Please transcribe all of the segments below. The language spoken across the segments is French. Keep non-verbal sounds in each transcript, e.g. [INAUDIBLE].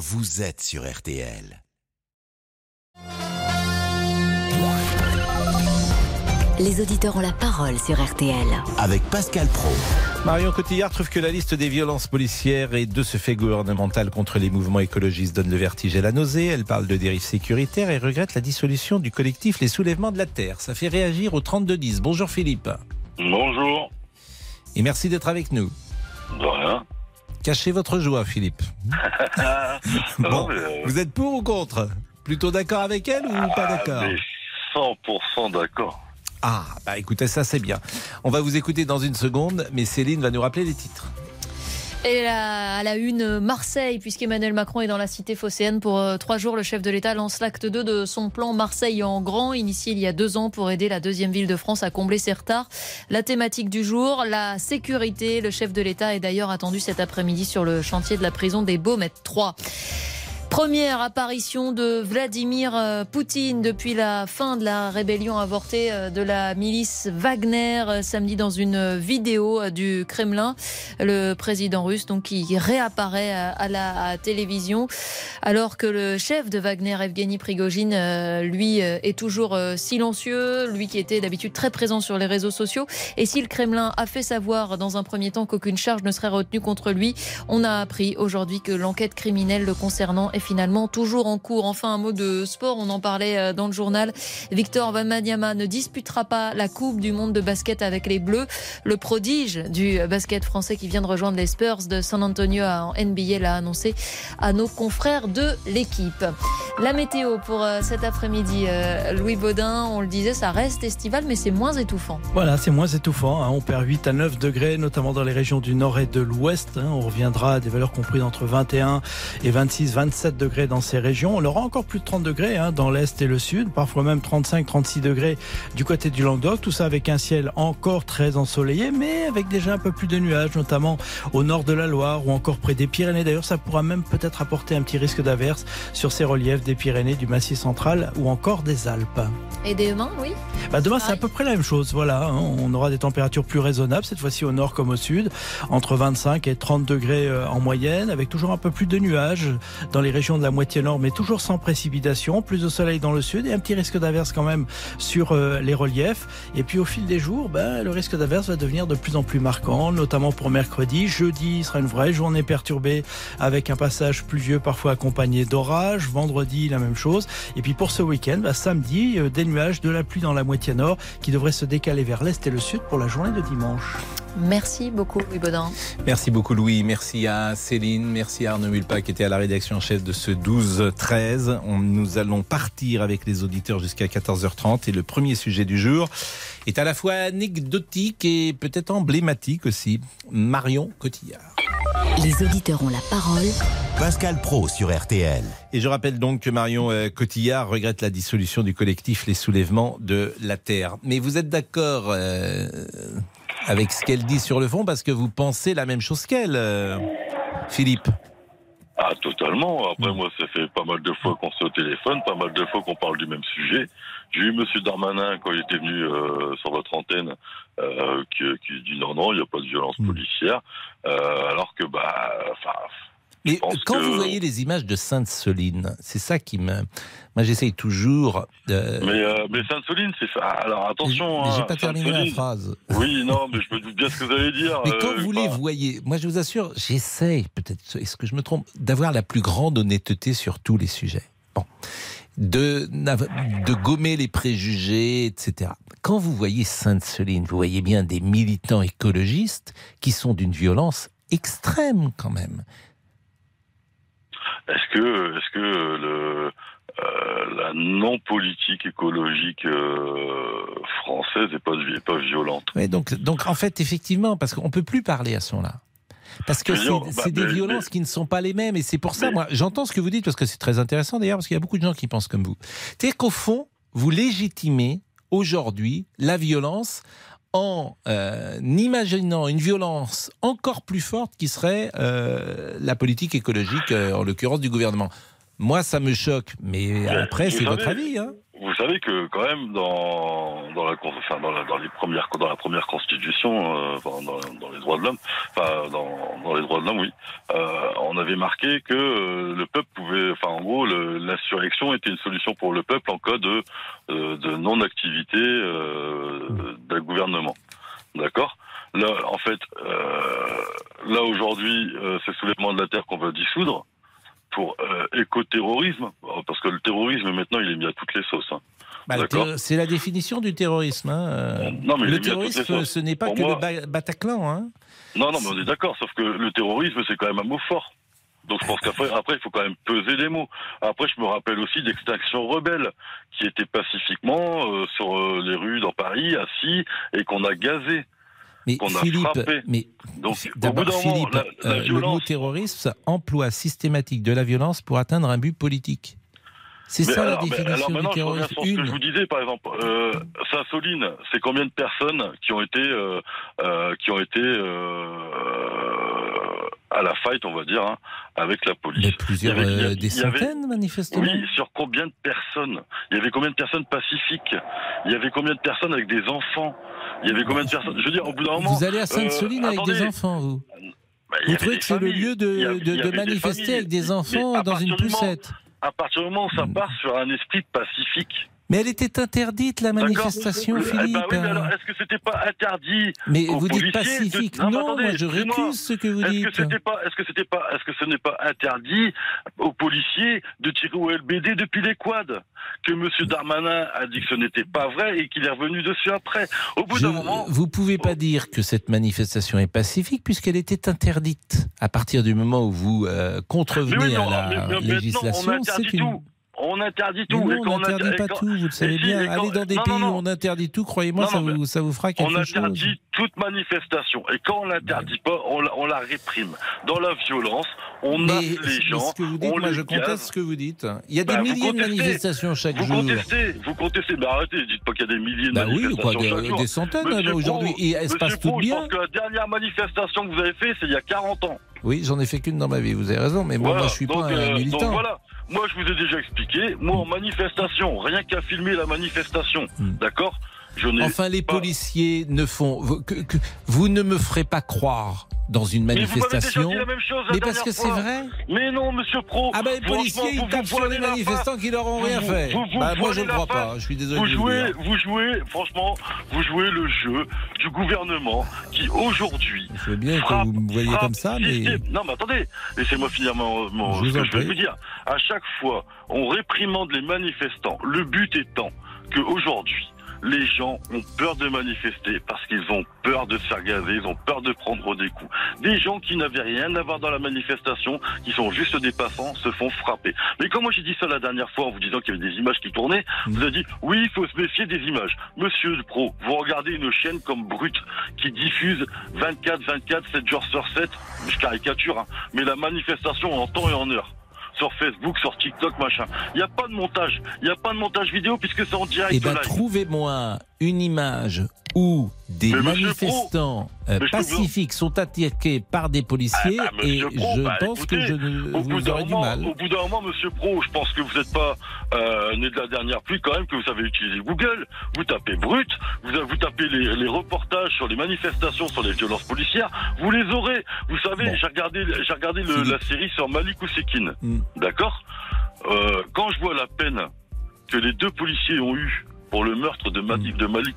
vous êtes sur RTL. Les auditeurs ont la parole sur RTL. Avec Pascal Pro. Marion Cotillard trouve que la liste des violences policières et de ce fait gouvernemental contre les mouvements écologistes donne le vertige et la nausée. Elle parle de dérives sécuritaires et regrette la dissolution du collectif Les Soulèvements de la Terre. Ça fait réagir au 32-10. Bonjour Philippe. Bonjour. Et merci d'être avec nous. De rien. Cachez votre joie, Philippe. [LAUGHS] bon, euh, vous êtes pour ou contre Plutôt d'accord avec elle ou pas ah, d'accord mais 100% d'accord. Ah, bah écoutez, ça c'est bien. On va vous écouter dans une seconde, mais Céline va nous rappeler les titres. Et à la une, Marseille, puisqu'Emmanuel Macron est dans la cité phocéenne pour euh, trois jours, le chef de l'État lance l'acte 2 de son plan Marseille en grand, initié il y a deux ans pour aider la deuxième ville de France à combler ses retards. La thématique du jour, la sécurité. Le chef de l'État est d'ailleurs attendu cet après-midi sur le chantier de la prison des Baumettes 3. Première apparition de Vladimir euh, Poutine depuis la fin de la rébellion avortée euh, de la milice Wagner euh, samedi dans une vidéo du Kremlin. Le président russe donc qui réapparaît à la télévision alors que le chef de Wagner, Evgeny Prigogine, lui est toujours silencieux, lui qui était d'habitude très présent sur les réseaux sociaux. Et si le Kremlin a fait savoir dans un premier temps qu'aucune charge ne serait retenue contre lui, on a appris aujourd'hui que l'enquête criminelle le concernant est finalement toujours en cours. Enfin, un mot de sport, on en parlait euh, dans le journal. Victor Wembanyama ne disputera pas la Coupe du monde de basket avec les Bleus. Le prodige du basket français qui vient de rejoindre les Spurs de San Antonio en NBA l'a annoncé à nos confrères de l'équipe. La météo pour euh, cet après-midi, euh, Louis Baudin, on le disait, ça reste estival, mais c'est moins étouffant. Voilà, c'est moins étouffant. hein. On perd 8 à 9 degrés, notamment dans les régions du nord et de l'ouest. hein. On reviendra à des valeurs comprises entre 21 et 26, 27 degrés dans ces régions. On aura encore plus de 30 degrés hein, dans l'est et le sud, parfois même 35, 36 degrés du côté du Languedoc. Tout ça avec un ciel encore très ensoleillé, mais avec déjà un peu plus de nuages, notamment au nord de la Loire ou encore près des Pyrénées. D'ailleurs, ça pourra même peut-être apporter un petit risque d'averse sur ces reliefs des Pyrénées, du Massif central ou encore des Alpes. Et demain, oui Bah demain, c'est à Pareil. peu près la même chose. Voilà, hein. on aura des températures plus raisonnables, cette fois-ci au nord comme au sud, entre 25 et 30 degrés euh, en moyenne, avec toujours un peu plus de nuages dans les régions de la moitié nord, mais toujours sans précipitation. Plus de soleil dans le sud et un petit risque d'averse quand même sur euh, les reliefs. Et puis au fil des jours, ben, le risque d'averse va devenir de plus en plus marquant, notamment pour mercredi. Jeudi sera une vraie journée perturbée avec un passage pluvieux parfois accompagné d'orages. Vendredi, la même chose. Et puis pour ce week-end, ben, samedi, euh, des nuages, de la pluie dans la moitié nord qui devrait se décaler vers l'est et le sud pour la journée de dimanche. Merci beaucoup, Louis Baudin. Merci beaucoup Louis, merci à Céline, merci à Arnaud Mulpa qui était à la rédaction en chef de ce 12-13. On- Nous allons partir avec les auditeurs jusqu'à 14h30 et le premier sujet du jour est à la fois anecdotique et peut-être emblématique aussi. Marion Cotillard. Les auditeurs ont la parole Pascal Pro sur RTL. Et je rappelle donc que Marion euh, Cotillard regrette la dissolution du collectif Les Soulèvements de la Terre. Mais vous êtes d'accord euh, avec ce qu'elle dit sur le fond parce que vous pensez la même chose qu'elle, euh, Philippe? Ah, totalement. Après, moi, ça fait pas mal de fois qu'on au téléphone, pas mal de fois qu'on parle du même sujet. J'ai eu Monsieur Darmanin quand il était venu euh, sur votre antenne, euh, qui, qui dit non, non, il n'y a pas de violence Mm. policière. Euh, alors que, bah, enfin, Mais quand que- vous voyez les images de Sainte-Soline, c'est ça qui me. Moi, j'essaye toujours. De... mais, euh, mais Sainte-Soline, c'est ça. Alors attention. Mais j'ai hein, pas terminé la phrase. Oui, non, mais je me doute bien ce que vous allez dire. Mais euh, quand vous les voyez, moi je vous assure, j'essaye, peut-être, est-ce que je me trompe, d'avoir la plus grande honnêteté sur tous les sujets. Bon. De, de gommer les préjugés, etc. Quand vous voyez Sainte-Soline, vous voyez bien des militants écologistes qui sont d'une violence extrême quand même. Est-ce que, est-ce que le, euh, la non-politique écologique euh, française n'est pas, est pas violente? Ouais, donc, donc en fait, effectivement, parce qu'on peut plus parler à ce moment-là. Parce que c'est bah, c'est des mais- violences mais- qui ne sont pas les mêmes. Et c'est pour ça, Mais- moi, j'entends ce que vous dites, parce que c'est très intéressant d'ailleurs, parce qu'il y a beaucoup de gens qui pensent comme vous. C'est-à-dire qu'au fond, vous légitimez aujourd'hui la violence en euh, imaginant une violence encore plus forte qui serait euh, la politique écologique, euh, en l'occurrence du gouvernement. Moi, ça me choque. Mais après, c'est votre avis. Hein. Vous savez que quand même dans dans la enfin, dans, la- dans les premières dans la première constitution euh, dans, dans les droits de l'homme enfin dans, dans les droits de l'homme oui euh, on avait marqué que euh, le peuple pouvait enfin en gros l'insurrection était une solution pour le peuple en cas de euh, de non activité euh, d'un gouvernement. D'accord? Là en fait là aujourd'hui c'est soulèvement de la terre qu'on va dissoudre pour euh, écoterrorisme, parce que le terrorisme maintenant il est mis à toutes les sauces. hein. Bah, c'est la définition du terrorisme. hein, euh. Non, mais le terrorisme, ce n'est pas Pour que moi- le Ba- Bataclan. Hein. Non, non, mais on est d'accord, sauf que le terrorisme c'est quand même un mot fort. Donc je pense qu'après, [LAUGHS] après, il faut quand même peser les mots. Après, je me rappelle aussi d'Extinction Rebelle, qui était pacifiquement euh, sur euh, les rues dans Paris, assis, et qu'on a gazé. Mais Qu'on a Philippe, frappé. mais Donc, d'abord, moment, Philippe, la, la euh, le mot terrorisme ça emploie systématique de la violence pour atteindre un but politique. C'est Mais ça alors, la définition alors maintenant, du je reviens terrorisme. sur ce que je vous disais, par exemple, euh, Saint-Soline, c'est combien de personnes qui ont été, euh, euh, qui ont été à la fight, on va dire, hein, avec la police. Mais plusieurs, Il y avait- euh, des il y avait- centaines, manifestement. Oui, sur combien de personnes? Il y avait combien de personnes pacifiques? Il y avait combien de personnes avec des enfants? Il y avait combien de personnes? Je veux dire, au bout d'un moment, Vous allez à Sainte-Soline euh, avec des enfants, vous bah, Vous trouvez que c'est le lieu de, avait- de- des manifester avec des enfants dans une moment- poussette. À partir du moment où ça Hmm. part sur un esprit pacifique. Mais elle était interdite, la manifestation, Eh ben Philippe. oui, mais alors, est-ce que c'était pas interdit Mais aux vous dites de- pacifique. Non, Non, attendez, moi je récuse ce que vous Est-ce dites. pas, est-ce que c'était pas, est-ce que ce n'est pas interdit aux policiers de tirer au LBD depuis les quads Que Monsieur Darmanin a dit que ce n'était pas vrai et qu'il est revenu dessus après. Au bout Je- d'un moment, vous pouvez pas Oh. dire que cette manifestation est pacifique puisqu'elle était interdite. À partir du moment où vous euh, contrevenez Mais oui, non, à la mais législation, on interdit c'est une. tout. On interdit Mais tout. non, on n'interdit pas tout, vous le savez si, bien. Allez dans des non, pays non, où on interdit tout, croyez-moi, ça, vous, ça vous fera On quelque chose. interdit toute manifestation. Et quand on l'interdit pas, on la, on la réprime. Dans la violence, on Mais, masse les mais gens. ce que vous dites, on moi les je conteste ce que vous dites. Il y a des Bah, vous milliers de manifestations chaque Vous jour. contestez, vous contestez. Mais arrêtez, dites pas qu'il y a des milliers de Bah oui, manifestations quoi, des, chaque jour. des centaines là, aujourd'hui. Et elles se passent toutes je bien. pense que la dernière manifestation que vous avez fait, c'est il y a 40 ans. Oui, j'en ai fait qu'une dans ma vie, vous avez raison. Mais bon, Voilà. moi je suis donc, pas un euh, militant. donc voilà. Moi, je vous ai déjà expliqué. Moi, en manifestation, rien qu'à filmer la manifestation, Hmm. d'accord Enfin, les pas- policiers ne font. vous- que- que- vous ne me ferez pas croire dans une Mais vous m'avez déjà manifestation. dit la même chose la Mais parce que c'est vrai. Mais non, monsieur Pro. Ah ben les policiers, ils tapent sur les manifestants qui leur ont rien vous- fait. vous- Bah, moi je ne crois pas. Je suis désolé Vous jouez, vous jouez, franchement, vous jouez le jeu du gouvernement qui aujourd'hui Je veux bien que frappe- vous me voyez frappe comme ça, mais Non, mais attendez, laissez-moi finir mon, mon- Je ce que je vais vous dire. À chaque fois, on réprimande les manifestants. Le but étant que aujourd'hui, les gens ont peur de manifester parce qu'ils ont peur de se faire gazer, ils ont peur de prendre des coups. Des gens qui n'avaient rien à voir dans la manifestation, qui sont juste des passants, se font frapper. Mais comme moi j'ai dit ça la dernière fois en vous disant qu'il y avait des images qui tournaient, vous avez dit oui, il faut se méfier des images. Monsieur le pro, vous regardez une chaîne comme Brut qui diffuse 24, 24, 7 jours sur 7, je caricature, hein, mais la manifestation en temps et en heure. Sur Facebook, sur TikTok, machin. Il n'y a pas de montage. Il n'y a pas de montage vidéo puisque c'est en direct Eh ben, trouvez-moi une image où des Mais manifestants euh, pacifiques sont attaqués par des policiers Ah, bah, et Pro, je bah, pense écoutez, que je ne, Au bout vous d'un aurez du moment, mal. au bout d'un moment, Monsieur Pro, je pense que vous n'êtes pas euh, né de la dernière pluie quand même, que vous savez utiliser Google. Vous tapez brut, vous, vous tapez les, les reportages sur les manifestations, sur les violences policières, vous les aurez. Vous savez, Bon. j'ai regardé, j'ai regardé le- la série sur Malik Ousekine, Hmm. d'accord? Euh, Quand je vois la peine que les deux policiers ont eue pour le meurtre de, Malik, de Malik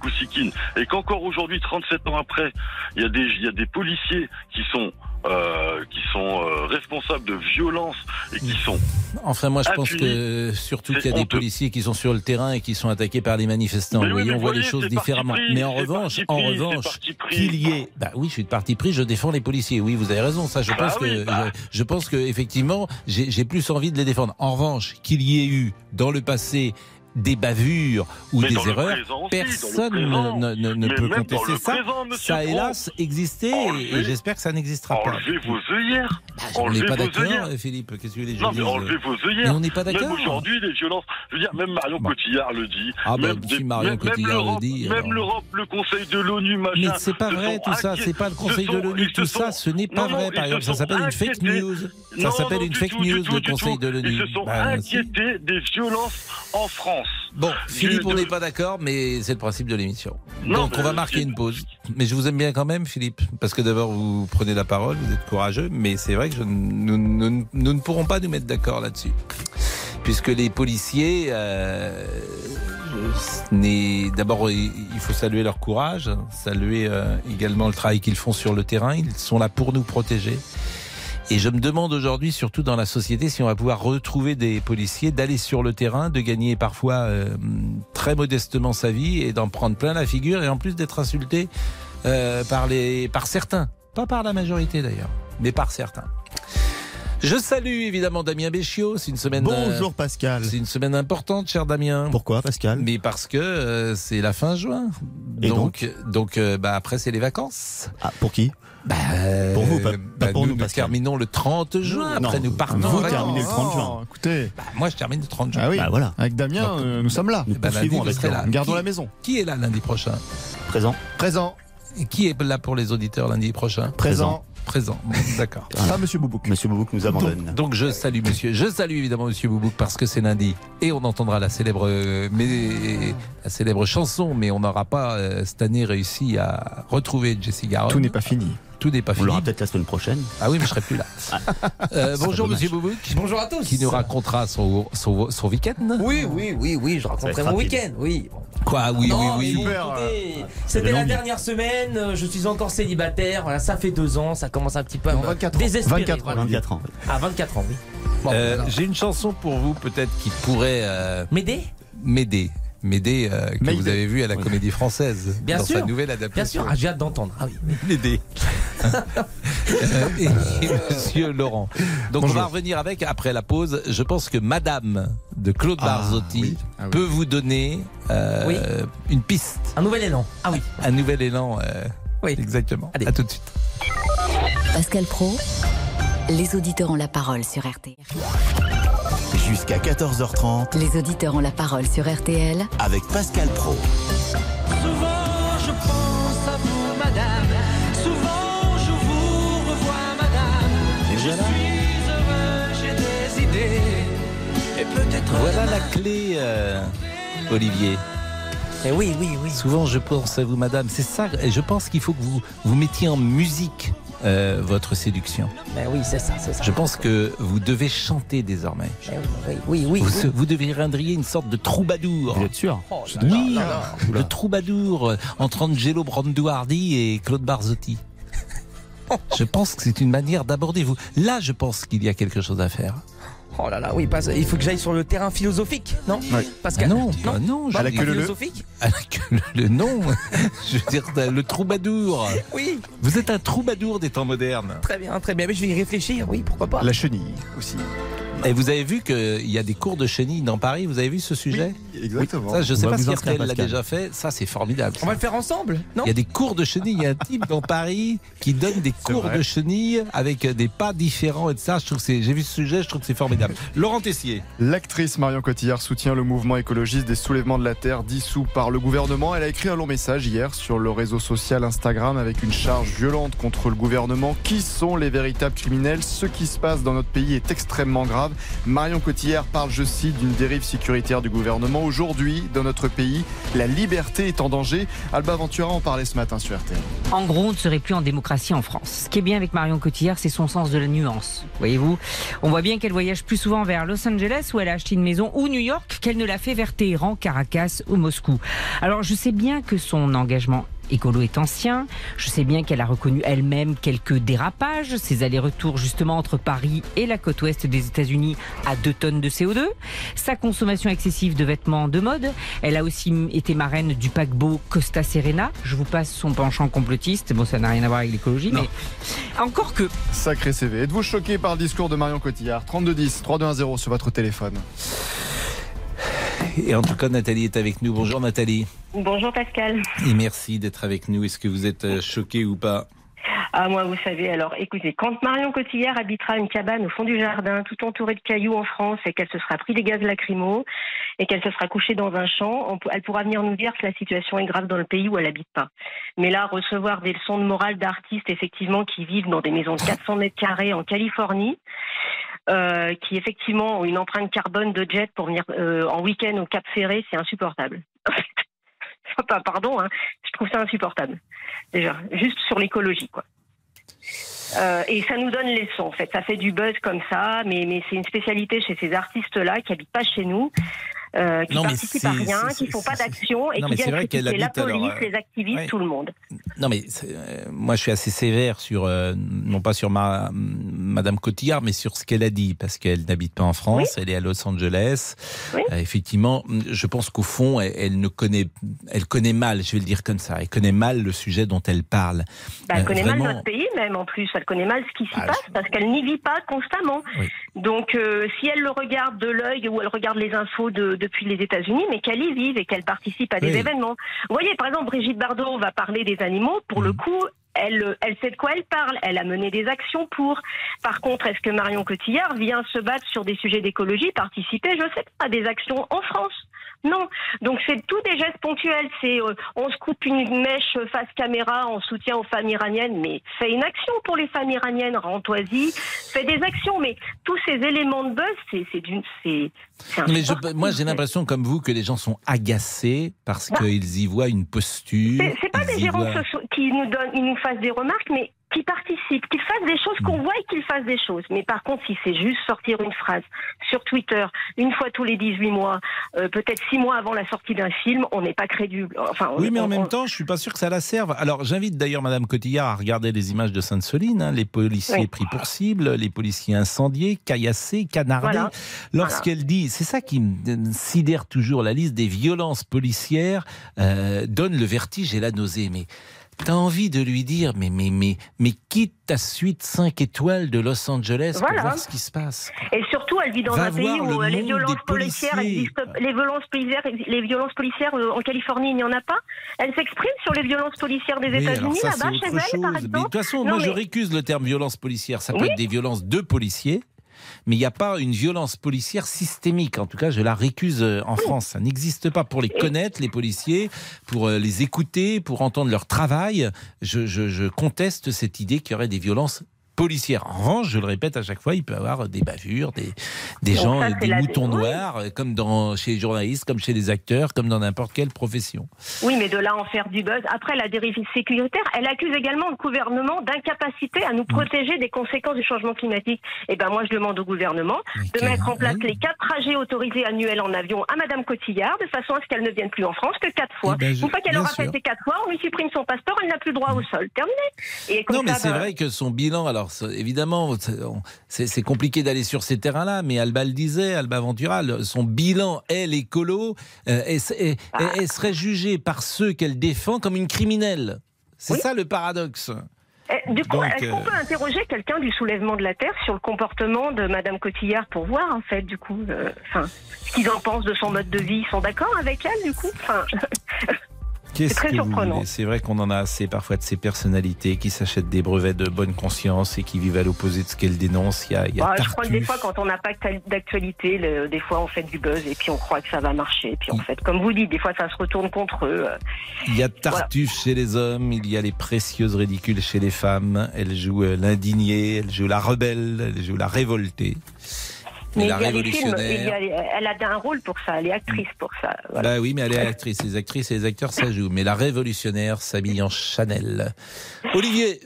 et qu'encore aujourd'hui, 37 ans après, il y a des, il y a des policiers qui sont euh, qui sont euh, responsables de violences et qui sont Enfin, moi, je pense que surtout qu'il y a des policiers qui sont sur le terrain et qui sont attaqués par les manifestants. Oui, on voit les choses différemment. pris, mais en revanche, en revanche, qu'il y ait, bah oui, je suis de parti pris. Je défends les policiers. Oui, vous avez raison. Ça, je Bah pense oui, que bah. je, je pense que effectivement, j'ai j'ai plus envie de les défendre. En revanche, qu'il y ait eu dans le passé des bavures ou Mais des erreurs, personne présent. ne, ne- ne Mais peut contester ça. présent, Ça a Pro. hélas existé et- et, j'espère que ça n'existera pas. Enlevez vos œillères. Bah, on n'est pas d'accord, euh, Philippe. Qu'est-ce que les mais gens enlevez vos Mais œillères. on n'est pas Même d'accord. aujourd'hui, les violences. Je veux dire, même Marion Bon. Cotillard le dit. Ah bah, même, si des- Marion même- Cotillard même le dit, Même l'Europe, le Conseil de l'ONU, machin. Mais c'est pas vrai tout ça, c'est pas le Conseil se de l'ONU, tout ça, ce n'est pas vrai par exemple, ça s'appelle une fake news. Ça s'appelle une fake news, le Conseil de l'ONU. Ils se sont Bah, si. inquiétés des violences en France. Bon, Philippe, on n'est pas d'accord, mais c'est le principe de l'émission. Donc, on va marquer une pause. Mais je vous aime bien quand même, Philippe, parce que d'abord, vous prenez la parole, vous êtes courageux, mais c'est vrai que je- nous, nous- nous ne pourrons pas nous mettre d'accord là-dessus. Puisque les policiers, euh, d'abord, il il faut saluer leur courage, saluer euh, également le travail qu'ils font sur le terrain. Ils sont là pour nous protéger. Et je me demande aujourd'hui, surtout dans la société, si on va pouvoir retrouver des policiers, d'aller sur le terrain, de gagner parfois euh, très modestement sa vie et d'en prendre plein la figure et en plus d'être insulté euh, par, les, par certains. Pas par la majorité d'ailleurs, mais par certains. Je salue évidemment Damien Béchiot. C'est une semaine. euh, Bonjour Pascal. C'est une semaine importante, cher Damien. Pourquoi Pascal? Mais parce que euh, c'est la fin juin. Et donc, donc, euh, bah, après c'est les vacances. Ah, pour qui? Bah, Pour vous, pas- euh, pas bah, pour nous, terminons le 30 juin. Non, Après, nous partons. vous en terminez le 30 juin. Écoutez, Bah, moi, je termine le 30 juin. ah oui, Bah voilà. avec Damien, Donc, euh, nous sommes là. Nous bah, poursuivons lundi, avec là. Gardons Qui- la maison. Qui est là lundi prochain? Présent. Présent, Et Qui est là pour les auditeurs lundi prochain? Présent. Présent. D'accord. Pas Monsieur Boubouk. Monsieur Boubouk nous abandonne. Donc je salue monsieur, je salue évidemment monsieur Boubouk parce que c'est lundi et on entendra la célèbre euh, mais, la célèbre chanson mais on n'aura pas euh, cette année réussi à retrouver Jessie Garonne. Tout n'est pas fini. Tout n'est pas On fini. l'aura peut-être la semaine prochaine. Ah oui mais je serai plus là. [LAUGHS] Euh, serait bonjour monsieur Boubouk. Bonjour à tous. Qui nous racontera son, son, son week-end. Oui, oui, oui, oui, je raconterai mon week-end, oui. Quoi Oui Non, oui oui. C'était la dernière semaine, euh, je suis encore célibataire, voilà, ça fait deux ans, ça commence un petit peu à Non, me 24 ans. désespérer. 24 ans. voilà. 24 ans. Ah, 24 ans, oui. Bon, Euh. J'ai une chanson pour vous peut-être qui pourrait euh, M'aider? m'aider. M'aider euh, que vous avez vu à la Comédie Française Bien dans sûr. sa nouvelle Bien adaptation. sûr, ah, j'ai hâte d'entendre. Ah oui. [LAUGHS] M'aider. Euh, [LAUGHS] et, et Monsieur Laurent. Donc on va revenir avec après la pause. Je pense que Madame de Claude Ah, Barzotti oui. Ah oui. peut vous donner euh, Oui. une piste, Un nouvel élan. Ah oui. un nouvel élan. euh, Oui. Exactement. Allez. À tout de suite. Pascal Pro, les auditeurs ont la parole sur RTL. Jusqu'à 14h30 Les auditeurs ont la parole sur RTL avec Pascal Pro. Souvent je pense à vous, madame. Souvent je vous revois, madame. je suis heureux, j'ai des idées. Et peut-être. Voilà la clé, euh, Olivier. Eh oui, oui, oui. Souvent, je pense à vous, Madame. C'est ça. Et je pense qu'il faut que vous vous mettiez en musique euh, votre séduction. Ben oui, c'est ça, c'est ça. Je pense que vous devez chanter désormais. Eh oui, oui, oui. Vous, oui. vous deviendriez une sorte de troubadour. Vous êtes sûr Oh là Oui, là là. le troubadour euh, entre Angelo Branduardi et Claude Barzotti. [LAUGHS] Je pense que c'est une manière d'aborder vous. Là, je pense qu'il y a quelque chose à faire. Oh là là, oui, pas- il faut que j'aille sur le terrain philosophique, non. Pascal Ah non, bah non, je la queue leu-leu. philosophique à la [LAUGHS] queue leu-leu, non. Je veux dire, le troubadour. Oui, Vous êtes un troubadour des temps modernes. très bien, très bien. Mais je vais y réfléchir, oui, pourquoi pas. La chenille aussi. Et vous avez vu qu'il y a des cours de chenille dans Paris. Vous avez vu ce sujet? Exactement. Ça, je On sais pas si RTL l'a déjà fait. Ça, c'est formidable. On va le faire ensemble, non? Il y a des cours de chenille. Il y a un type dans Paris qui donne des cours vrai. de chenille avec des pas différents et de ça. Je trouve c'est, j'ai vu ce sujet, je trouve que c'est formidable. Laurent Tessier. L'actrice Marion Cotillard soutient le mouvement écologiste des soulèvements de la Terre dissous par le gouvernement. Elle a écrit un long message hier sur le réseau social Instagram avec une charge violente contre le gouvernement. Qui sont les véritables criminels? Ce qui se passe dans notre pays est extrêmement grave. Marion Cotillard parle, je cite, d'une dérive sécuritaire du gouvernement. Aujourd'hui, dans notre pays, la liberté est en danger. Alba Ventura en parlait ce matin sur RTL. En gros, on ne serait plus en démocratie en France. Ce qui est bien avec Marion Cotillard, c'est son sens de la nuance. Voyez-vous, on voit bien qu'elle voyage plus souvent vers Los Angeles où elle a acheté une maison ou New York qu'elle ne l'a fait vers Téhéran, Caracas ou Moscou. Alors, je sais bien que son engagement écolo est ancien. Je sais bien qu'elle a reconnu elle-même quelques dérapages, ses allers-retours justement entre Paris et la côte ouest des États-Unis à 2 tonnes de CO2, sa consommation excessive de vêtements de mode. Elle a aussi été marraine du paquebot Costa Serena. Je vous passe son penchant complotiste. Bon, ça n'a rien à voir avec l'écologie, mais encore que. Sacré CV. Êtes-vous choqué par le discours de Marion Cotillard? 3210 3210 sur votre téléphone. Et en tout cas, Nathalie est avec nous. Bonjour Nathalie. Bonjour Pascal. Et merci d'être avec nous. Est-ce que vous êtes euh, choqué ou pas? Ah moi vous savez alors écoutez quand Marion Cotillard habitera une cabane au fond du jardin tout entourée de cailloux en France et qu'elle se sera pris des gaz lacrymaux et qu'elle se sera couchée dans un champ, elle pourra venir nous dire que la situation est grave dans le pays où elle habite pas. Mais là recevoir des leçons de morale d'artistes effectivement qui vivent dans des maisons de 400 mètres carrés en Californie. Euh, qui effectivement ont une empreinte carbone de jet pour venir euh, en week-end au Cap Ferré, c'est insupportable. [LAUGHS] Enfin, pardon, hein, je trouve ça insupportable. Déjà, juste sur l'écologie, quoi. Euh, et ça nous donne les sons, en fait. Ça fait du buzz comme ça, mais, mais c'est une spécialité chez ces artistes-là qui habitent pas chez nous, euh, qui Non, mais participent à rien, qui font pas d'action et Non, qui viennent critiquer la habite, alors, police, euh, les activistes, ouais. tout le monde. Non, mais euh, moi, je suis assez sévère sur, euh, non pas sur ma, Madame Cotillard, mais sur ce qu'elle a dit, parce qu'elle n'habite pas en France, elle est à Los Angeles. Effectivement, je pense qu'au fond, elle, elle ne connaît, elle connaît mal, je vais le dire comme ça, elle connaît mal le sujet dont elle parle. Bah, elle connaît vraiment- mal notre pays même en plus, elle connaît mal ce qui s'y Ah, passe parce qu'elle n'y vit pas constamment. Oui. Donc si elle le regarde de l'œil ou elle regarde les infos de- depuis les États-Unis, mais qu'elle y vive et qu'elle participe à des Oui. événements. Vous voyez, par exemple, Brigitte Bardot va parler des animaux, pour Mm. le coup. Elle, elle sait de quoi elle parle. Elle a mené des actions pour. Par contre, est-ce que Marion Cotillard vient se battre sur des sujets d'écologie, participer, je sais pas, à des actions en France? Non. Donc c'est tout des gestes ponctuels. C'est euh, on se coupe une mèche face caméra en soutien aux femmes iraniennes, mais fais une action pour les femmes iraniennes, rends-toi-y, fais des actions. Mais tous ces éléments de buzz, c'est Mais je- moi, j'ai l'impression, comme vous, que les gens sont agacés parce Bah. qu'ils y voient une posture. C'est pas des gérants voient- qui nous donnent, ils nous fassent des remarques, mais qui participent, qui fassent des choses qu'on voit et qu'ils fassent des choses. Mais par contre, si c'est juste sortir une phrase sur Twitter une fois tous les 18 mois, euh, peut-être 6 mois avant la sortie d'un film, on n'est pas crédible. Enfin, on- Oui, mais en on- même on- temps, je suis pas sûr que ça la serve. Alors, j'invite d'ailleurs Madame Cotillard à regarder les images de Sainte-Soline, hein, les policiers Oui. pris pour cible, les policiers incendiés, caillassés, canardés. Voilà. Lorsqu'elle dit, c'est ça qui me sidère toujours, la liste des violences policières euh, donne le vertige et la nausée. Mais T'as envie de lui dire, mais, mais, mais, mais quitte ta suite 5 étoiles de Los Angeles Voilà. pour voir ce qui se passe. Et surtout, elle vit dans Va un pays où le euh, les violences policières existent. Les violences policières, les violences policières euh, en Californie, il n'y en a pas. Elle s'exprime sur les violences policières des États-Unis là-bas, c'est chez elle, par chose. Mais exemple. de toute façon, Non, moi, je récuse le terme violence policière. Ça peut Oui. être des violences de policiers, mais il n'y a pas une violence policière systémique. En tout cas, je la récuse euh, en France. Ça n'existe pas pour les connaître, les policiers, pour euh, les écouter, pour entendre leur travail. Je, je- je conteste cette idée qu'il y aurait des violences policières. En revanche, je le répète à chaque fois, il peut y avoir des bavures, des, gens, ça, des moutons noirs, euh, comme dans, chez les journalistes, comme chez les acteurs, comme dans n'importe quelle profession. Oui, mais de là en faire du buzz. Après, la dérive sécuritaire, elle accuse également le gouvernement d'incapacité à nous protéger des conséquences du changement climatique. Eh ben, moi, je demande au gouvernement de mettre en place les quatre trajets autorisés annuels en avion à Madame Cotillard, de façon à ce qu'elle ne vienne plus en France que quatre fois. Eh ben, je- Une fois qu'elle aura fait ces quatre fois, on lui supprime son passeport, elle n'a plus droit au sol. Terminé. Et comme Non, mais c'est ben, vrai que son bilan, alors c'est- évidemment, c'est- compliqué d'aller sur ces terrains-là, mais Alba le disait, Alba Ventura, son bilan, elle, écolo, euh, elle, elle- Ah. elle serait jugée par ceux qu'elle défend comme une criminelle? C'est ça le paradoxe. Eh, Du coup, est-ce qu'on euh, peut interroger quelqu'un du soulèvement de la Terre sur le comportement de Madame Cotillard pour voir, en fait, du coup, euh, ce qu'ils en pensent de son mode de vie? Ils sont d'accord avec elle, du coup? Enfin, [LAUGHS] Qu'est-ce très que vous surprenant. voulez? C'est vrai qu'on en a assez parfois de ces personnalités qui s'achètent des brevets de bonne conscience et qui vivent à l'opposé de ce qu'elles dénoncent. Il y a, il y a bah, je crois que des fois, quand on n'a pas d'actualité, le- des fois, on fait du buzz et puis on croit que ça va marcher. Puis en fait, comme vous dites, des fois, ça se retourne contre eux. Il y a Tartuffe chez les hommes, il y a les précieuses ridicules chez les femmes. Elle joue euh, l'indignée, elle joue la rebelle, elle joue la révoltée. Mais Mais la il y a les films, il y révolutionnaire. a- elle a un rôle pour ça, elle est actrice pour ça. voilà. Bah oui, mais elle est actrice. Les actrices et les acteurs, ça joue. Mais la révolutionnaire s'habille en Chanel. Olivier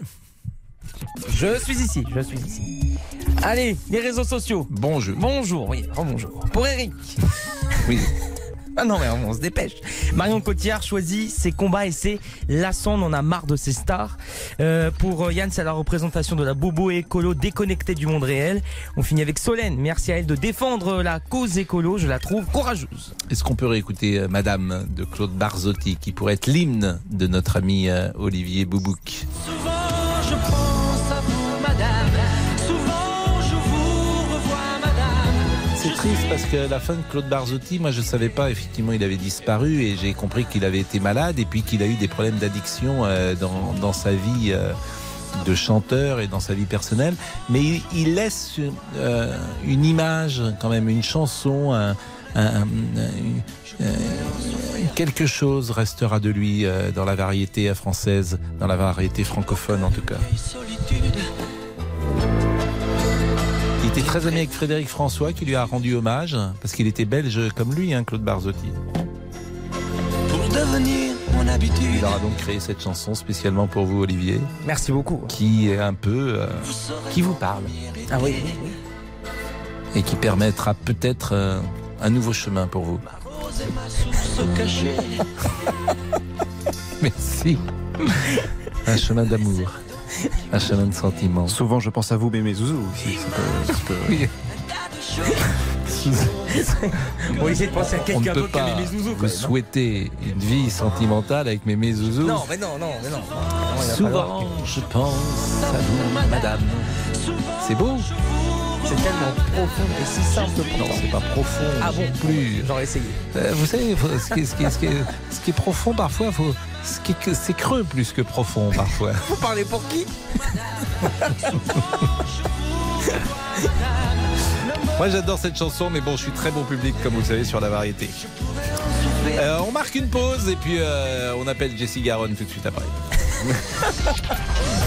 Je suis ici, je suis ici. Allez, les réseaux sociaux. Bonjour. Bonjour, oui, oh, bonjour. Pour Eric. Oui. Ah non, mais on se dépêche. Marion Cotillard choisit ses combats et ses lassons. On en a marre de ses stars. Euh, pour euh, Yann, c'est la représentation de la bobo écolo déconnectée du monde réel. On finit avec Solène. Merci à elle de défendre la cause écolo. Je la trouve courageuse. Est-ce qu'on peut réécouter euh, Madame de Claude Barzotti, qui pourrait être l'hymne de notre ami Olivier Boubouk? Souvent je pense C'est triste parce que la fin de Claude Barzotti, moi je savais pas, effectivement il avait disparu et j'ai compris qu'il avait été malade et puis qu'il a eu des problèmes d'addiction euh, dans, dans sa vie euh, de chanteur et dans sa vie personnelle. Mais il, laisse euh, une image quand même, une chanson, quelque chose restera de lui dans la variété française, dans la variété francophone en tout cas. Il était très ami avec Frédéric François qui lui a rendu hommage parce qu'il était belge comme lui, hein, Claude Barzotti. Pour devenir mon habitude. Il aura donc créé cette chanson spécialement pour vous, Olivier. Merci beaucoup. Qui est un peu. euh, qui vous parle. Ah oui. Et qui permettra peut-être euh, un nouveau chemin pour vous. [LAUGHS] Merci. Un chemin d'amour. [LAUGHS] Un chemin de sentiment. Souvent, je pense à vous, Mémé Zouzou aussi. Ça peut- ça peut-. [LAUGHS] On de penser à On ne quelqu'un peut d'autre qu'à pas Mémé Zouzou. vous même, hein. souhaiter une vie sentimentale avec Mémé Zouzou. Non, mais non, non, mais non. Non, Souvent, je pense à vous, madame. C'est beau C'est tellement profond et si simple Non, c'est pas profond. Ah bon plus. J'aurais essayé. Euh, vous savez, ce qui, est, ce qui est- ce qui est- ce qui est profond parfois, faut, ce qui est- c'est creux plus que profond parfois. [LAUGHS] Vous parlez pour qui? [LAUGHS] Moi j'adore cette chanson, mais bon, je suis très bon public comme vous le savez sur la variété. Euh, on marque une pause et puis euh, on appelle Jessie Garonne tout de suite après. [LAUGHS]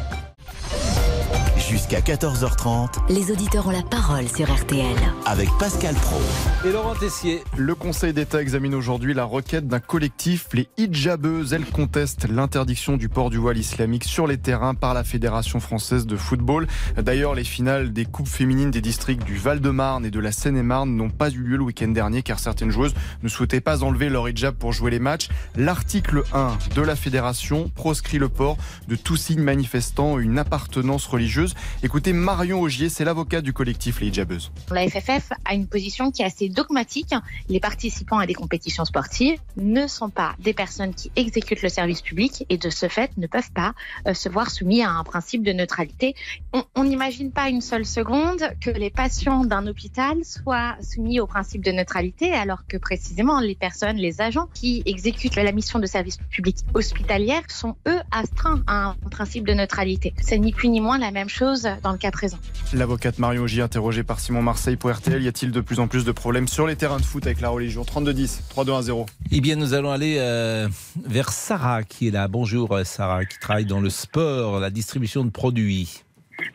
Jusqu'à 14h30 Les auditeurs ont la parole sur RTL. avec Pascal Pro. Et Laurent Tessier. Le Conseil d'État examine aujourd'hui la requête d'un collectif, les hijabeuses. Elles contestent l'interdiction du port du voile islamique sur les terrains par la Fédération française de football. D'ailleurs, les finales des coupes féminines des districts du Val-de-Marne et de la Seine-et-Marne n'ont pas eu lieu le week-end dernier car certaines joueuses ne souhaitaient pas enlever leur hijab pour jouer les matchs. L'article 1 de la Fédération proscrit le port de tout signe manifestant une appartenance religieuse. Écoutez, Marion Augier, c'est l'avocat du collectif Les Hijabeuses. La FFF a une position qui est assez dogmatique. Les participants à des compétitions sportives ne sont pas des personnes qui exécutent le service public et de ce fait ne peuvent pas euh, se voir soumis à un principe de neutralité. On on n'imagine pas une seule seconde que les patients d'un hôpital soient soumis au principe de neutralité alors que précisément les personnes, les agents qui exécutent la mission de service public hospitalière sont eux astreints à un principe de neutralité. C'est ni plus ni moins la même chose dans le cas présent. L'avocate Marion Augier, interrogée par Simon Marseille pour RTL, y a-t-il de plus en plus de problèmes sur les terrains de foot avec la religion? 32-10, 3-2-1-0. Eh bien, nous allons aller euh, vers Sarah qui est là. Bonjour euh, Sarah, qui travaille dans le sport, la distribution de produits.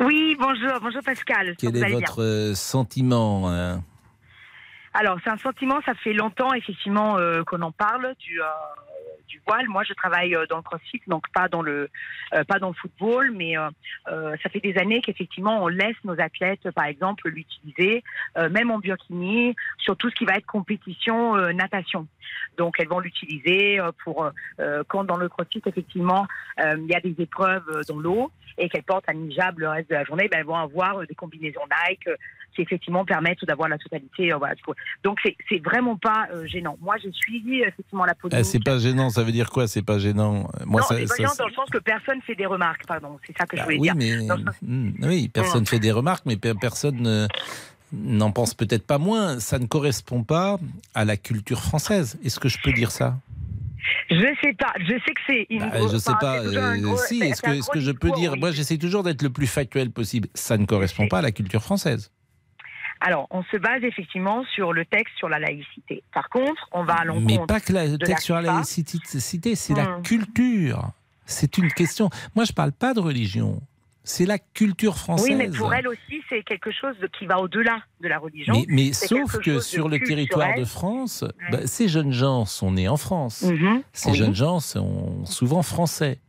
Oui, bonjour, bonjour Pascal. Quel est votre euh, sentiment hein? Alors, c'est un sentiment, ça fait longtemps effectivement euh, qu'on en parle du, euh, du voile. Moi, je travaille euh, dans le crossfit, donc pas dans le, euh, pas dans le football, mais euh, ça fait des années qu'effectivement, on laisse nos athlètes, par exemple, l'utiliser, même en biokini, sur tout ce qui va être compétition natation. Donc, elles vont l'utiliser pour quand dans le crossfit, effectivement, il y a des épreuves dans l'eau et qu'elles portent un hijab le reste de la journée, ben, elles vont avoir des combinaisons Nike qui effectivement permettent d'avoir la totalité. euh, voilà, du coup. Donc c'est vraiment pas euh, gênant. Moi j'ai suivi effectivement la Eh, polémique. C'est pas gênant, ça veut dire quoi C'est pas gênant? Moi, non, ça- c'est pas ça- gênant dans le sens que personne fait des remarques, pardon. C'est ça que je voulais Bah oui, dire. mais sens- [LAUGHS] hmm, oui, personne fait des remarques, mais pe- personne n'en pense peut-être pas moins. Ça ne correspond pas à la culture française. Est-ce que je peux dire ça? Je sais pas. Je sais que c'est. Bah, Je sais pas. euh, gros- si, est-ce que, je peux dire? oui. Moi, j'essaie toujours d'être le plus factuel possible. Ça ne correspond pas à la culture française. Alors, on se base effectivement sur le texte sur la laïcité. Par contre, on va à l'encontre. Mais pas que la- le texte sur la laïcité, c'est la Hmm. culture. C'est une question. Moi, je parle pas de religion. C'est la culture française. Oui, mais pour elle aussi, c'est quelque chose de- qui va au-delà de la religion. Mais, mais sauf que sur le territoire de. France, bah, ces jeunes gens sont nés en France. Mhm, Ces oui. jeunes gens sont souvent français.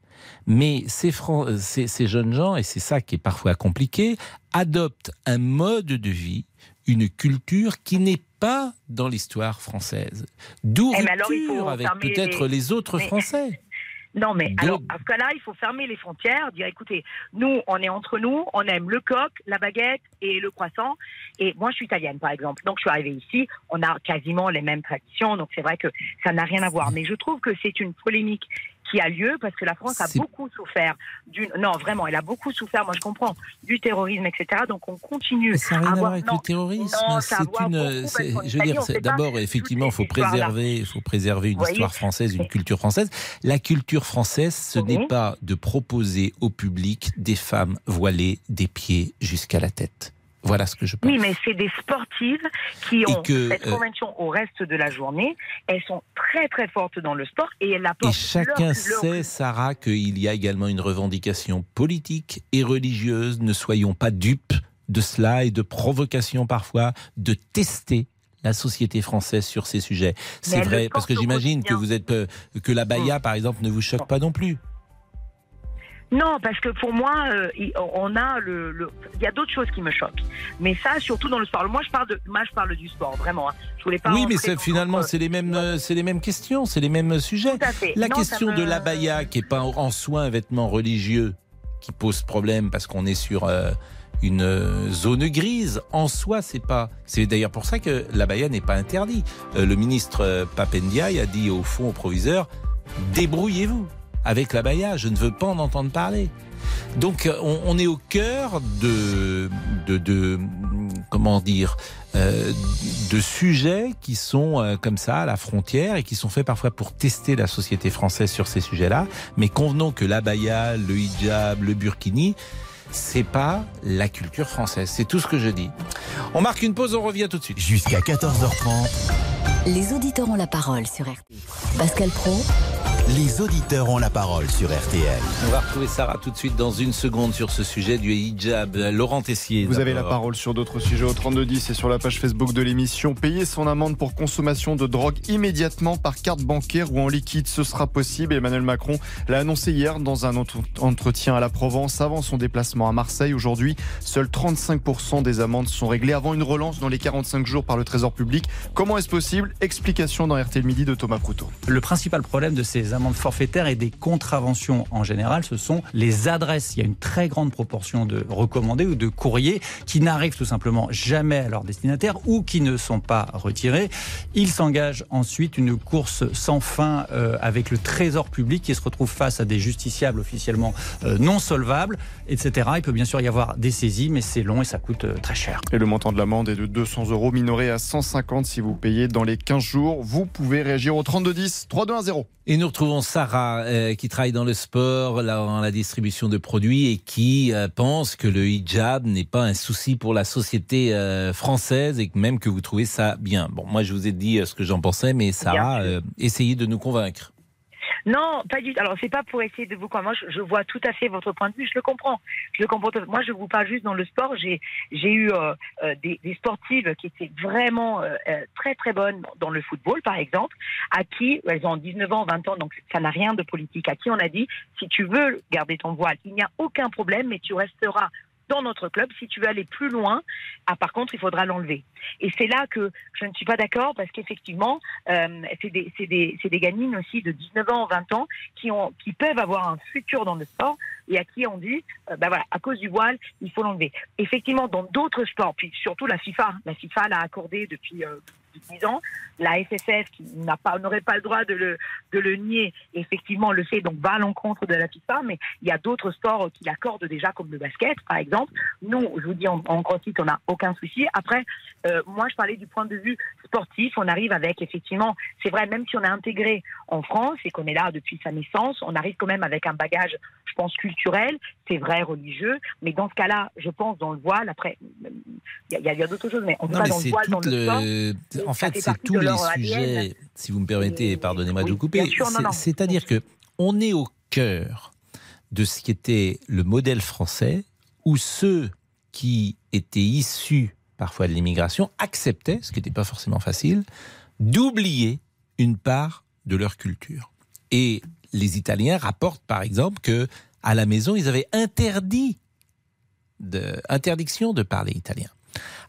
Mais ces, ces, ces jeunes gens, et c'est ça qui est parfois compliqué, adoptent un mode de vie, une culture qui n'est pas dans l'histoire française. D'où Eh, faut rupture avec peut-être les... autres mais- Français. [LAUGHS] Non, mais alors, à ce cas-là, il faut fermer les frontières, dire écoutez, nous, on est entre nous, on aime le coq, la baguette et le croissant. Et moi, je suis italienne, par exemple. Donc, je suis arrivée ici, on a quasiment les mêmes traditions, donc c'est vrai que ça n'a rien à voir. Mais je trouve que c'est une polémique qui a lieu parce que la France a beaucoup souffert d'une. Non, vraiment, elle a beaucoup souffert. Moi, je comprends du terrorisme, etc. Donc, on continue. Mais ça n'a rien à voir- avec non, le terrorisme. c'est une. beaucoup Je veux dire, d'abord, effectivement, il faut préserver, faut préserver une histoire française, une culture française. La culture française, ce Oui. n'est pas de proposer au public des femmes voilées des pieds jusqu'à la tête. Voilà ce que je pense. Oui, mais c'est des sportives qui Et ont que, cette euh, convention au reste de la journée. Elles sont très très fortes dans le sport et elles Et apportent chacun leur- leur- sait, Sarah, qu'il y a également une revendication politique et religieuse. Ne soyons pas dupes de cela et de provocation parfois de tester la société française sur ces sujets. C'est vrai, parce que j'imagine que vous êtes euh, que la baya, par exemple, ne vous choque pas non plus. Non, parce que pour moi, euh, il- on a le, le- il y a d'autres choses qui me choquent. Mais ça, surtout dans le sport. Moi, je parle de, moi, je parle du sport, vraiment. hein. Je voulais pas. Oui, mais finalement, c'est les mêmes, euh, c'est les mêmes questions, c'est les mêmes sujets. Tout à fait. La Non, question me- de l'abaya, qui est pas en- soi un vêtement religieux, qui pose problème parce qu'on est sur euh, une euh, zone grise. En soi, c'est pas. C'est d'ailleurs pour ça que l'abaya n'est pas interdit. Euh, le ministre euh, Papendiaï a dit au fond au proviseur débrouillez-vous avec l'abaya. Je ne veux pas en entendre parler. Donc euh, on, on est au cœur de, de, de comment dire euh, de sujets qui sont euh, comme ça à la frontière et qui sont faits parfois pour tester la société française sur ces sujets-là. Mais convenons que l'abaya, le hijab, le burkini, c'est pas la culture française. C'est tout ce que je dis. On marque une pause, on revient tout de suite. Jusqu'à 14h30, Les auditeurs ont la parole sur RTL. Pascal Pro, les auditeurs ont la parole sur RTL. On va retrouver Sarah tout de suite dans une seconde sur ce sujet du hijab. Laurent Tessier. Vous avez la parole sur d'autres sujets au 3210 et sur la page Facebook de l'émission. Payer son amende pour consommation de drogue immédiatement par carte bancaire ou en liquide, ce sera possible. Emmanuel Macron l'a annoncé hier dans un entretien à la Provence avant son déplacement à Marseille. Aujourd'hui, seuls 35% des amendes sont réglées avant une relance dans les 45 jours par le Trésor public. Comment est-ce possible? Explication dans RTL Midi de Thomas Proutot. Le principal problème de ces amendes forfaitaires et des contraventions en général, ce sont les adresses. Il y a une très grande proportion de recommandés ou de courriers qui n'arrivent tout simplement jamais à leur destinataire ou qui ne sont pas retirés. Il s'engage ensuite une course sans fin euh, avec le trésor public qui se retrouve face à des justiciables officiellement euh, non solvables, etc. Il peut bien sûr y avoir des saisies, mais c'est long et ça coûte euh, très cher. Et le montant de l'amende est de 200 euros, minoré à 150 si vous payez dans les 15 jours. Vous pouvez réagir au 3210 3210. Et nous retrouvons Sarah euh, qui travaille dans le sport, là, dans la distribution de produits et qui euh, pense que le hijab n'est pas un souci pour la société euh, française et que même que vous trouvez ça bien. Bon, moi je vous ai dit ce que j'en pensais, mais Sarah, essayez de nous convaincre. Non, pas du tout. Alors, c'est pas pour essayer de vous. Moi, je, je vois tout à fait votre point de vue. Je le comprends. Je le comprends. Moi, je vous parle juste dans le sport. J'ai, j'ai eu euh, euh, des, des sportives qui étaient vraiment euh, euh, très, très bonnes dans le football, par exemple, à qui, elles ont 19 ans, 20 ans, donc ça n'a rien de politique, à qui on a dit, si tu veux garder ton voile, il n'y a aucun problème, mais tu resteras dans notre club. Si tu veux aller plus loin, ah, par contre, il faudra l'enlever. Et c'est là que je ne suis pas d'accord parce qu'effectivement, euh, c'est des, des, des gamines aussi de 19 ans, 20 ans qui, ont, qui peuvent avoir un futur dans le sport et à qui on dit, euh, bah voilà, à cause du voile, il faut l'enlever. Effectivement, dans d'autres sports, puis surtout la FIFA, la FIFA l'a accordé depuis euh, 10 ans, la SSF qui n'a pas, n'aurait pas le droit de le, de le nier, effectivement le fait, donc va à l'encontre de la FIFA, mais il y a d'autres sports qui l'accordent déjà, comme le basket, par exemple. Nous, je vous dis, en, en crossfit, on n'a aucun souci. Après, euh, moi, je parlais du point de vue sportif. On arrive avec, effectivement, c'est vrai, même si on est intégré en France et qu'on est là depuis sa naissance, on arrive quand même avec un bagage, je pense, culturel, c'est vrai, religieux. Mais dans ce cas-là, je pense, dans le voile, après, il y a, y a d'autres choses, mais on ne pas dans le voile, dans le le... sport. En fait, fait c'est tous les ADN. sujets, si vous me permettez, et pardonnez-moi de vous couper, c'est-à-dire que on est au cœur de ce qui était le modèle français, où ceux qui étaient issus parfois de l'immigration acceptaient, ce qui n'était pas forcément facile, d'oublier une part de leur culture. Et les Italiens rapportent par exemple que à la maison, ils avaient interdit de, interdiction de parler italien.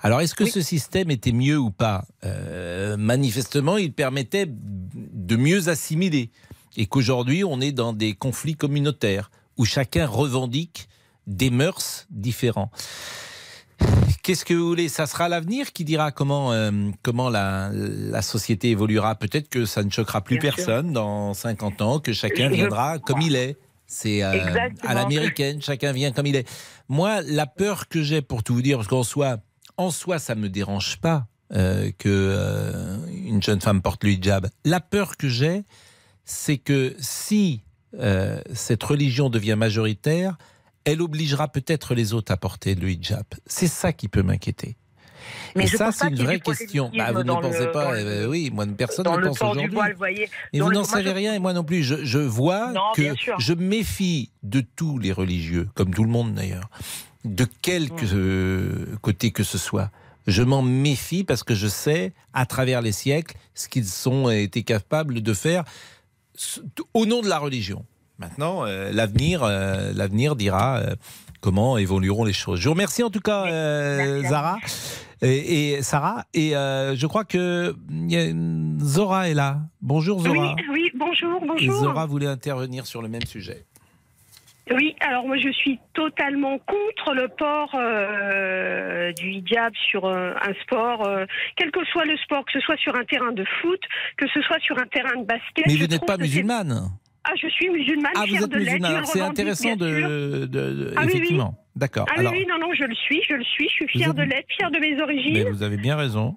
Alors, est-ce que ce système était mieux ou pas? Euh, Manifestement, il permettait de mieux assimiler. Et qu'aujourd'hui, on est dans des conflits communautaires où chacun revendique des mœurs différents. Qu'est-ce que vous voulez? Ça sera l'avenir qui dira comment, euh, comment la, la société évoluera? Peut-être que ça ne choquera plus Bien sûr. personne dans 50 ans, que chacun viendra comme il est. C'est euh, à l'américaine, chacun vient comme il est. Moi, la peur que j'ai, pour tout vous dire, parce qu'en soi, en soi, ça me dérange pas euh, que euh, une jeune femme porte le hijab. La peur que j'ai, c'est que si euh, cette religion devient majoritaire, elle obligera peut-être les autres à porter le hijab. C'est ça qui peut m'inquiéter. Mais Et ça, c'est une vraie question. Bah, vous ne pensez le- pas eh ben oui, moi, personne ne pense aujourd'hui. voile, vous n'en savez je- rien et moi non plus. Je, je vois Non, que je méfie de tous les religieux, comme tout le monde d'ailleurs, de quelque Mm. euh, côté que ce soit. Je m'en méfie parce que je sais, à travers les siècles, ce qu'ils ont été capables de faire au nom de la religion. Maintenant, euh, l'avenir, euh, l'avenir dira euh, comment évolueront les choses. Je vous remercie en tout cas, Zara et, et Sarah. Et je crois que Zora est là. Bonjour Zora. Oui, oui, bonjour, Et bonjour. Zora voulait intervenir sur le même sujet. Oui, alors moi je suis totalement contre le port euh, du hijab sur euh, un sport, euh, quel que soit le sport, que ce soit sur un terrain de foot, que ce soit sur un terrain de basket. Mais je vous n'êtes pas musulmane. Ah, je suis musulmane, Ah, vous êtes de musulmane. C'est intéressant de, de- de- Ah oui, oui. effectivement. D'accord. Ah Alors, oui, non, non, je le suis, je le suis, je suis fière de l'être, fière de mes origines. mais vous avez bien raison.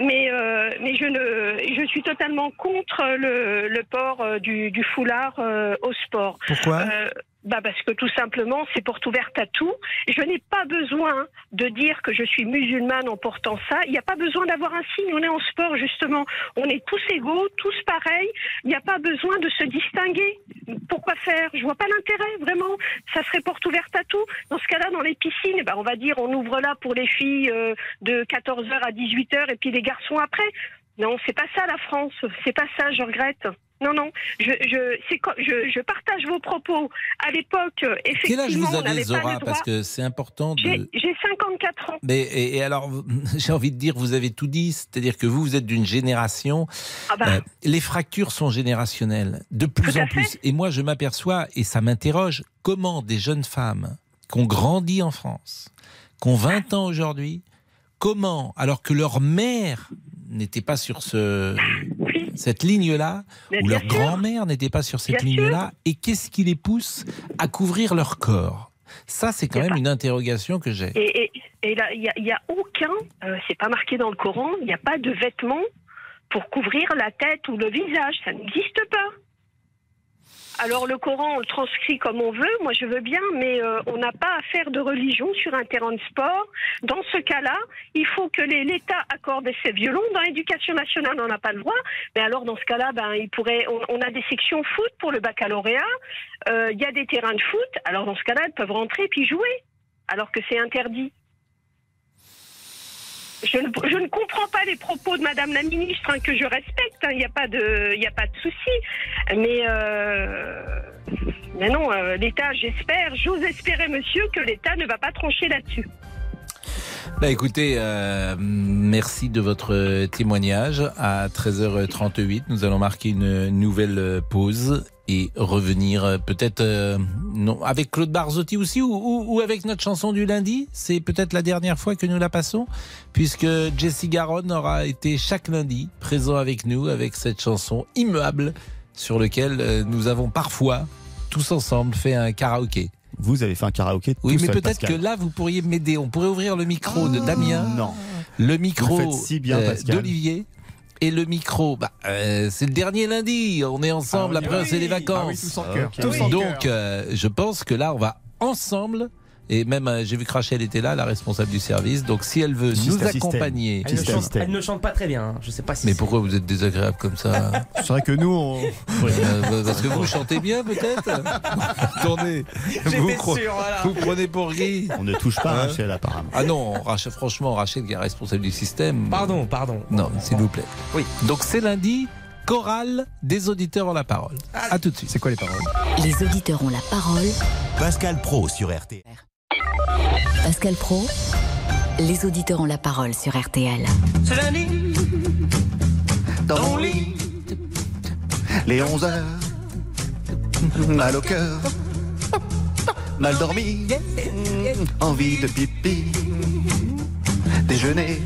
Mais, euh, mais je, ne, je suis totalement contre le, le port du, du foulard euh, au sport. Pourquoi? Euh, bah Parce que tout simplement, c'est porte ouverte à tout. Je n'ai pas besoin de dire que je suis musulmane en portant ça. Il n'y a pas besoin d'avoir un signe. On est en sport, justement. On est tous égaux, tous pareils. Il n'y a pas besoin de se distinguer. Pourquoi faire? Je vois pas l'intérêt, vraiment. Ça serait porte ouverte à tout. Dans ce cas-là, dans les piscines, ben, on va dire on ouvre là pour les filles euh, de 14h à 18h et puis les garçons après. Non, c'est pas ça la France. C'est pas ça, je regrette. Non, non, je, je, je, je partage vos propos. À l'époque, euh, Quel âge effectivement, vous on avez, pas Zora le droit. Parce que c'est important J'ai de. j'ai 54 ans. Mais et, et alors, [LAUGHS] j'ai envie de dire, vous avez tout dit, c'est-à-dire que vous, vous êtes d'une génération. Ah bah. euh, les fractures sont générationnelles, de plus Tout en plus. Et moi, je m'aperçois, et ça m'interroge, comment des jeunes femmes qui ont grandi en France, qui ont 20 ans aujourd'hui, comment, alors que leur mère n'était pas sur ce, cette ligne-là, ou leur grand-mère n'était pas sur cette ligne-là, et qu'est-ce qui les pousse à couvrir leur corps? Ça, c'est quand même une interrogation que j'ai. Et, et, et là, il n'y a aucun, euh, c'est pas marqué dans le Coran, il n'y a pas de vêtements pour couvrir la tête ou le visage. Ça n'existe pas. Alors le Coran, on le transcrit comme on veut, moi je veux bien, mais euh, on n'a pas à faire de religion sur un terrain de sport. Dans ce cas-là, il faut que l'État accorde ses violons. Dans l'éducation nationale, on n'a pas le droit. Mais alors dans ce cas-là, ben, il pourrait, on, a des sections foot pour le baccalauréat, Euh, il y a des terrains de foot, alors dans ce cas-là, elles peuvent rentrer puis jouer, alors que c'est interdit. Je ne, je ne comprends pas les propos de Madame la ministre, hein, que je respecte, hein, il n'y a pas de, de souci. Mais, euh, mais non, euh, l'État, j'espère, j'ose espérer, monsieur, que l'État ne va pas trancher là-dessus. Bah écoutez, euh, merci de votre témoignage. À 13h38, nous allons marquer une nouvelle pause et revenir euh, peut-être euh, non avec Claude Barzotti aussi ou, ou- ou avec notre chanson du lundi. C'est peut-être la dernière fois que nous la passons puisque Jesse Garonne aura été chaque lundi présent avec nous avec cette chanson immuable sur lequel euh, nous avons parfois tous ensemble fait un karaoké. Vous avez fait un karaoké Oui, mais peut-être que là, vous pourriez m'aider. On pourrait ouvrir le micro de Damien. Non. Le micro si d'Olivier. Et le micro, bah, euh, c'est le dernier lundi. On est ensemble. Ah oui, Après, oui. c'est les Ah oui, vacances. Ok. tous en Donc, euh, je pense que là, on va ensemble. Et même, euh, j'ai vu que Rachel était là, la responsable du service. Donc, si elle veut nous accompagner. Elle ne, chante, elle ne chante pas très bien. hein. Je sais pas si. Mais c'est- pourquoi vous êtes désagréable comme ça [LAUGHS] C'est vrai que nous, on. [LAUGHS] Euh, Parce que vous chantez bien, peut-être [LAUGHS] Attendez, vous, J'étais cro- sûr, voilà. vous prenez pour qui On ne touche pas à Hein Rachel, apparemment. Ah non, Rachel, franchement, Rachel qui est responsable du système. Pardon, pardon. Non, s'il vous plaît. Oui. Donc c'est lundi, chorale des auditeurs ont la parole. À tout de suite. C'est quoi les paroles? Les auditeurs ont la parole. Pascal Pro sur RTL. Pascal Pro, les auditeurs ont la parole sur RTL. C'est lundi, dans mon lit. Les 11 heures, mal au cœur, mal dormi, envie de pipi. Déjeuner,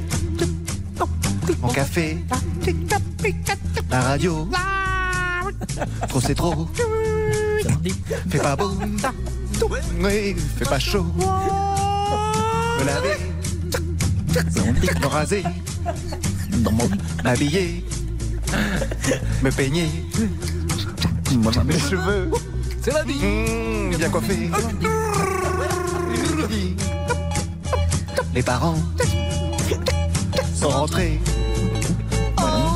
mon café, la radio. Trop c'est trop. Fais pas beau. Oui, fais pas chaud. Me laver. Me raser. M'habiller. Me peigner. Mes cheveux. C'est la vie. Mmh, bien coiffé. Les parents sont rentrés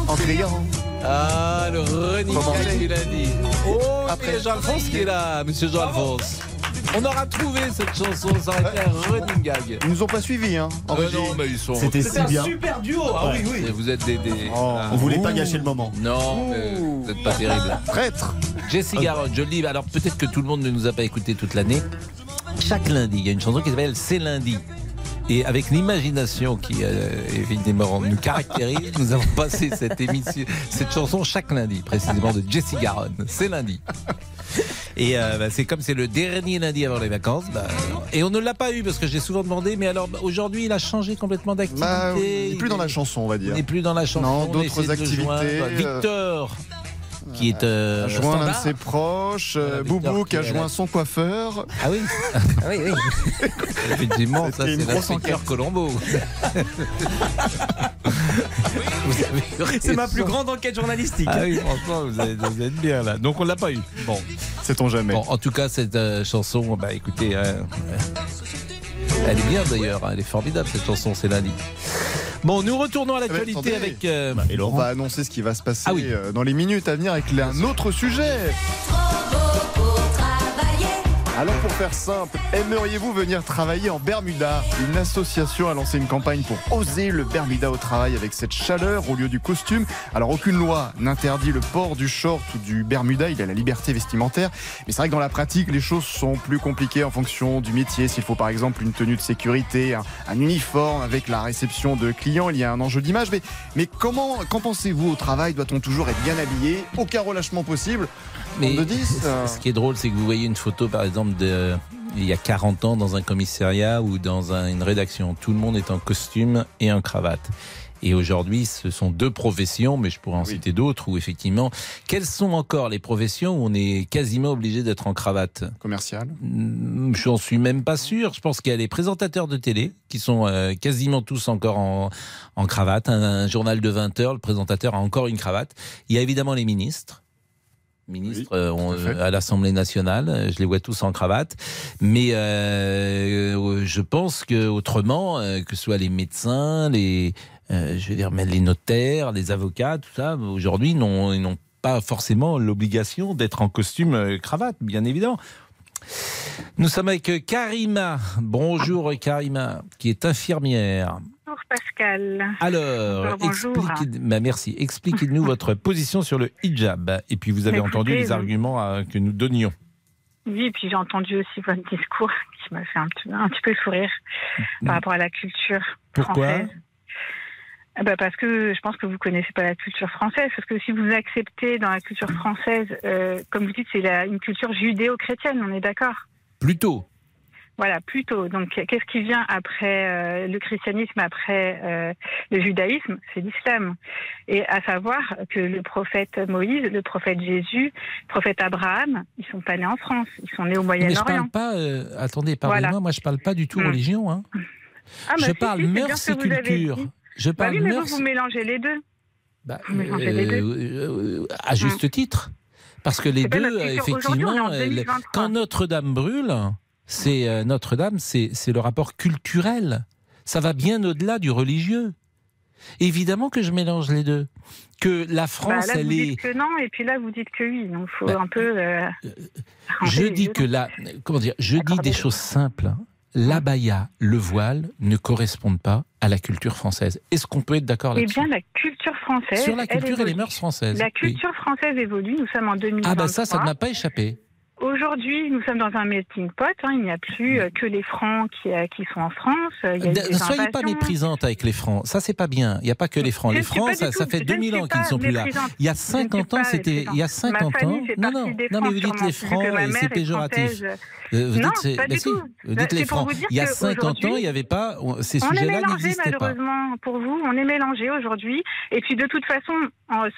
en criant. Ah, le gag c'est du lundi. Oh, Après- Après Jean-Alphonse qui est là, monsieur Jean-Alphonse. On aura trouvé cette chanson, ça aurait été un running gag. Ils nous ont pas suivis, hein. en Euh, non, mais ils sont. C'était si bien. super duo. Ah oui, oui. Et Vous êtes des. des- Ah. On voulait pas gâcher le moment. Non, vous n'êtes pas terrible. Traître. Jessie Garonne, je le dis, alors peut-être que tout le monde ne nous a pas écouté toute l'année. Chaque lundi, il y a une chanson qui s'appelle C'est lundi. Et avec l'imagination qui euh, évidemment nous caractérise, nous avons passé cette émission, cette chanson chaque lundi, précisément de Jessie Garonne. C'est lundi. Et euh, bah, c'est comme c'est le dernier lundi avant les vacances. bah, et on ne l'a pas eu parce que j'ai souvent demandé, mais alors bah, aujourd'hui il a changé complètement d'activité. Bah, on n'est plus dans la chanson, on va dire. n'est plus dans la chanson. Non, on d'autres activités, joindre. euh, Victor, qui est euh, joint l'un de ses proches, euh, Boubou qui a joint son coiffeur. Ah oui [LAUGHS] oui, oui. Effectivement, ça c'est enquête. Colombo. [LAUGHS] C'est ma plus grande enquête journalistique. Ah oui, franchement, vous êtes, vous êtes bien là. Donc on l'a pas eu. Bon, Sait-on jamais. bon en tout cas, cette euh, chanson, bah écoutez, euh, euh, elle est bien d'ailleurs, hein, elle est formidable cette chanson, c'est lundi. Bon, nous retournons à l'actualité attendez. avec. euh, Et On va annoncer ce qui va se passer Ah oui. euh, dans les minutes à venir avec un autre sujet. Alors pour faire simple, aimeriez-vous venir travailler en Bermuda? Une association a lancé une campagne pour oser le Bermuda au travail avec cette chaleur au lieu du costume. Alors aucune loi n'interdit le port du short ou du Bermuda, il y a la liberté vestimentaire. Mais c'est vrai que dans la pratique, les choses sont plus compliquées en fonction du métier. S'il faut par exemple une tenue de sécurité, un, un uniforme avec la réception de clients, il y a un enjeu d'image. Mais, mais comment, qu'en pensez-vous au travail? Doit-on toujours être bien habillé? Aucun relâchement possible Mais de 10 [LAUGHS] euh, ce qui est drôle, c'est que vous voyez une photo, par exemple, de, il y a 40 ans dans un commissariat ou dans un- une rédaction. Tout le monde est en costume et en cravate. Et aujourd'hui, ce sont deux professions, mais je pourrais en citer d'autres, où effectivement, quelles sont encore les professions où on est quasiment obligé d'être en cravate? Commercial Mm, Je n'en suis même pas sûr. Je pense qu'il y a les présentateurs de télé qui sont euh, quasiment tous encore en, en cravate. Un, un journal de 20 heures, le présentateur a encore une cravate. Il y a évidemment les ministres. Ministres euh, à l'Assemblée nationale, euh, je les vois tous en cravate, mais euh, je pense que autrement, euh, que ce soit les médecins, les, euh, je veux dire même les notaires, les avocats, tout ça, aujourd'hui, n'ont- ils n'ont pas forcément l'obligation d'être en costume euh, cravate, bien évidemment. Nous sommes avec euh, Karima. Bonjour Karima, qui est infirmière. Bonjour Pascal. Alors, Bonjour, expliquez- bah, merci. Expliquez-nous [LAUGHS] votre position sur le hijab. Et puis vous avez Écoutez, entendu les arguments euh, que nous donnions. Oui, et puis j'ai entendu aussi votre discours [LAUGHS] qui m'a fait un petit, un petit peu sourire par rapport à la culture Pourquoi française. Ah bah parce que je pense que vous connaissez pas la culture française. Parce que si vous acceptez dans la culture française, euh, comme vous dites, c'est une culture judéo-chrétienne, on est d'accord? Plutôt. Voilà, plutôt. Donc, qu'est-ce qui vient après euh, le christianisme, après euh, le judaïsme? C'est l'islam. Et à savoir que le prophète Moïse, le prophète Jésus, le prophète Abraham, ils sont pas nés en France, ils sont nés au Mais je Moyen-Orient. parle pas. euh, attendez, pardonnez-moi. Voilà. Moi, je parle pas du tout Mm. religion. Hein. Ah, bah je parle si, mœurs et culture. Je Bah parle oui, mais mœurs. vous, vous mélangez les deux. Bah, vous mélangez les deux. à juste titre. Parce que les deux, effectivement, en le- 2023. quand Notre-Dame brûle, c'est euh, Notre-Dame, c'est le rapport culturel. Ça va bien au-delà du religieux. Évidemment que je mélange les deux. Que la Bah, France, là, elle vous est. dites que non, et puis là, vous dites que oui. Donc, il faut Bah, un peu. euh, arranger Je dis que la, comment dire, je dis des choses simples. L'abaya, le voile ne correspondent pas à la culture française. Est-ce qu'on peut être d'accord Eh là-dessus? bien, la culture française. Sur la culture et les mœurs françaises. La oui. culture française évolue. Nous sommes en 2023. Ah bah ça, ça ne m'a pas échappé. Aujourd'hui, nous sommes dans un melting pot. hein. Il n'y a plus euh, que les Francs qui, euh, qui sont en France. Il y a eu Ne soyez pas méprisante avec les francs. Ça, c'est pas bien. Il n'y a pas que les francs. Je Les francs, ça, ça fait je ne 2000 suis ans qu'ils ne sont plus là. Il y a Je ne suis 50 ans, c'était. Il y a méprisante. Ma 50 ans. Non, non. Non, mais vous dites les francs et c'est est péjoratif. Euh, vous Non, dites, pas bah du si, tout. Vous dites les francs. Il y a que 50 aujourd'hui, ans, il n'y avait pas. Ces sujets-là n'existaient pas. malheureusement pour vous, on est mélangé aujourd'hui. Et puis de toute façon,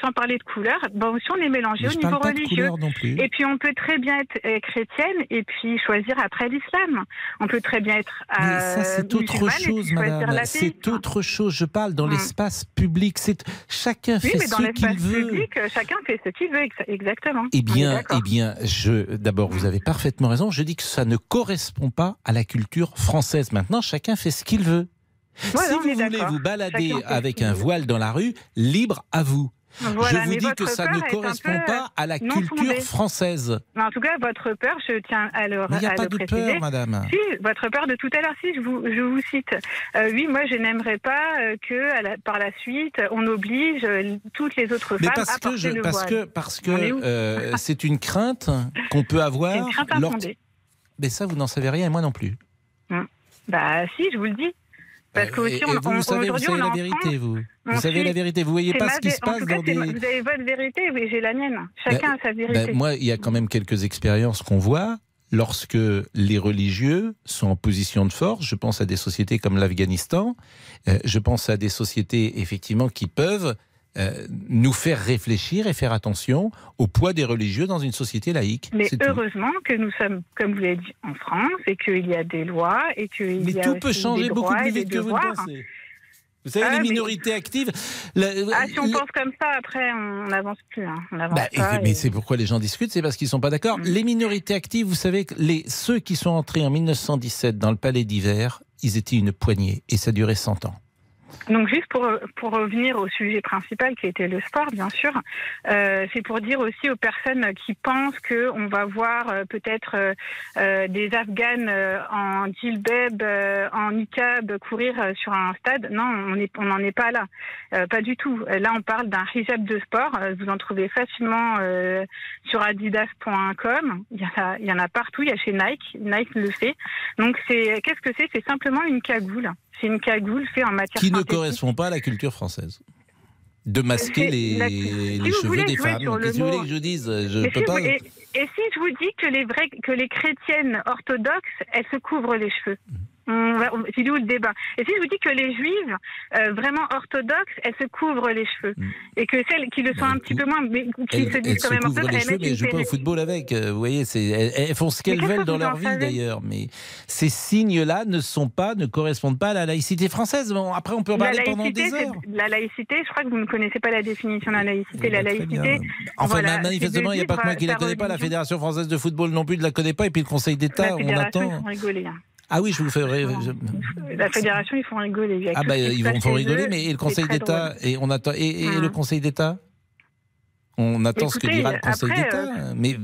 sans parler de couleur, bon aussi on est mélangé au niveau religieux. Et puis on peut très bien être euh, chrétienne et puis choisir après l'islam. On peut très bien être Mais euh, ça, c'est autre chose, madame. C'est autre chose. Je parle dans Hmm. l'espace public. C'est chacun Oui, fait mais dans ce l'espace qu'il veut. public, euh, chacun fait ce qu'il veut, ex- exactement. Eh bien, eh bien, je d'abord, vous avez parfaitement raison. Je dis que ça ne correspond pas à la culture française. Maintenant, chacun fait ce qu'il veut. Si vous voulez vous balader Chacun avec un voile dans la rue, libre à vous. Voilà, je vous dis que ça ne correspond pas à la culture fondée. française. Mais En tout cas, votre peur, je tiens à le, Mais il n'y a pas de préciser. peur, madame. Si, votre peur de tout à l'heure, si, je vous, je vous cite. Euh, oui, moi, je n'aimerais pas euh, que, la- par la suite, on oblige euh, toutes les autres Mais femmes parce à que porter je, le parce voile. que parce que [LAUGHS] c'est une crainte qu'on peut avoir. Une crainte lors-. Mais ça, vous n'en savez rien et moi non plus. Hum. Bah, si, je vous le dis. Parce que Euh, aussi, et- on, vous, on- vous savez, vous la vérité, vous. Vous savez la vérité. Vous voyez c'est pas ma ce qui se passe dans des. Vous avez votre vérité, oui, j'ai la mienne. Chacun a sa vérité. Ben, moi, il y a quand même quelques expériences qu'on voit lorsque les religieux sont en position de force. Je pense à des sociétés comme l'Afghanistan. Euh, je pense à des sociétés, effectivement, qui peuvent euh, nous faire réfléchir et faire attention au poids des religieux dans une société laïque. Mais tout. heureusement que nous sommes, comme vous l'avez dit, en France et qu'il y a des lois et qu'il Mais y a tout aussi peut changer beaucoup plus vite que vous le pensez. Vous savez, Ah, les mais- minorités actives. la- Ah, si on la- pense comme ça, après, on n'avance plus. hein. On Bah, pas. et- mais c'est pourquoi les gens discutent, c'est parce qu'ils sont pas d'accord. Les minorités actives, vous savez, les, ceux qui sont entrés en 1917 dans le palais d'hiver, ils étaient une poignée et ça durait 100 ans. Donc juste pour, pour revenir au sujet principal qui était le sport, bien sûr, euh, c'est pour dire aussi aux personnes qui pensent que on va voir euh, peut-être euh, euh, des Afghanes euh, en djilbab, euh, en niqab courir sur un stade. Non, on est- on n'en est pas là, pas du tout. Là, on parle d'un hijab de sport. Vous en trouvez facilement sur adidas.com. Il en il y en a partout. Il y a chez Nike. Nike le fait. Donc c'est qu'est-ce que c'est? C'est simplement une cagoule. C'est une cagoule faite en matière Qui ne correspond pas à la culture française. De masquer les, la- si cheveux des femmes. Qu'est-ce que vous voulez que je dise? Je Et peux si, pas. vous, et, et si je vous dis que les vrais, que les chrétiennes orthodoxes, elles se couvrent les cheveux C'est où le débat Et si je vous dis que les juives, euh, vraiment orthodoxes, elles se couvrent les cheveux Et que celles qui le sont un petit peu moins, mais qui Mm. Elles, se elles disent quand se même couvrent orthodoxes, les elles cheveux, mais jouent pas au football avec. euh, Vous voyez, elles, elles font ce qu'elles veulent dans leur vie d'ailleurs. Mais ces signes-là ne sont pas, ne correspondent pas à la laïcité française. Bon, après, on peut en La parler pendant laïcité, des heures. la laïcité, je crois que vous ne connaissez pas la définition de la laïcité. La laïcité, Enfin, voilà, manifestement, il n'y a pas que moi qui vivre la connais pas. La. Fédération française de football non plus ne la connaît pas. Et puis le Conseil d'État, on attend. rigoler. hein. Ah oui, je vous fais. je- La fédération, ils font rigoler. Ah bah ils vont font rigoler, mais et le Conseil d'État et on attend et, et Hum. le Conseil d'État? On attend ce que dira le Conseil d'État. euh, Mais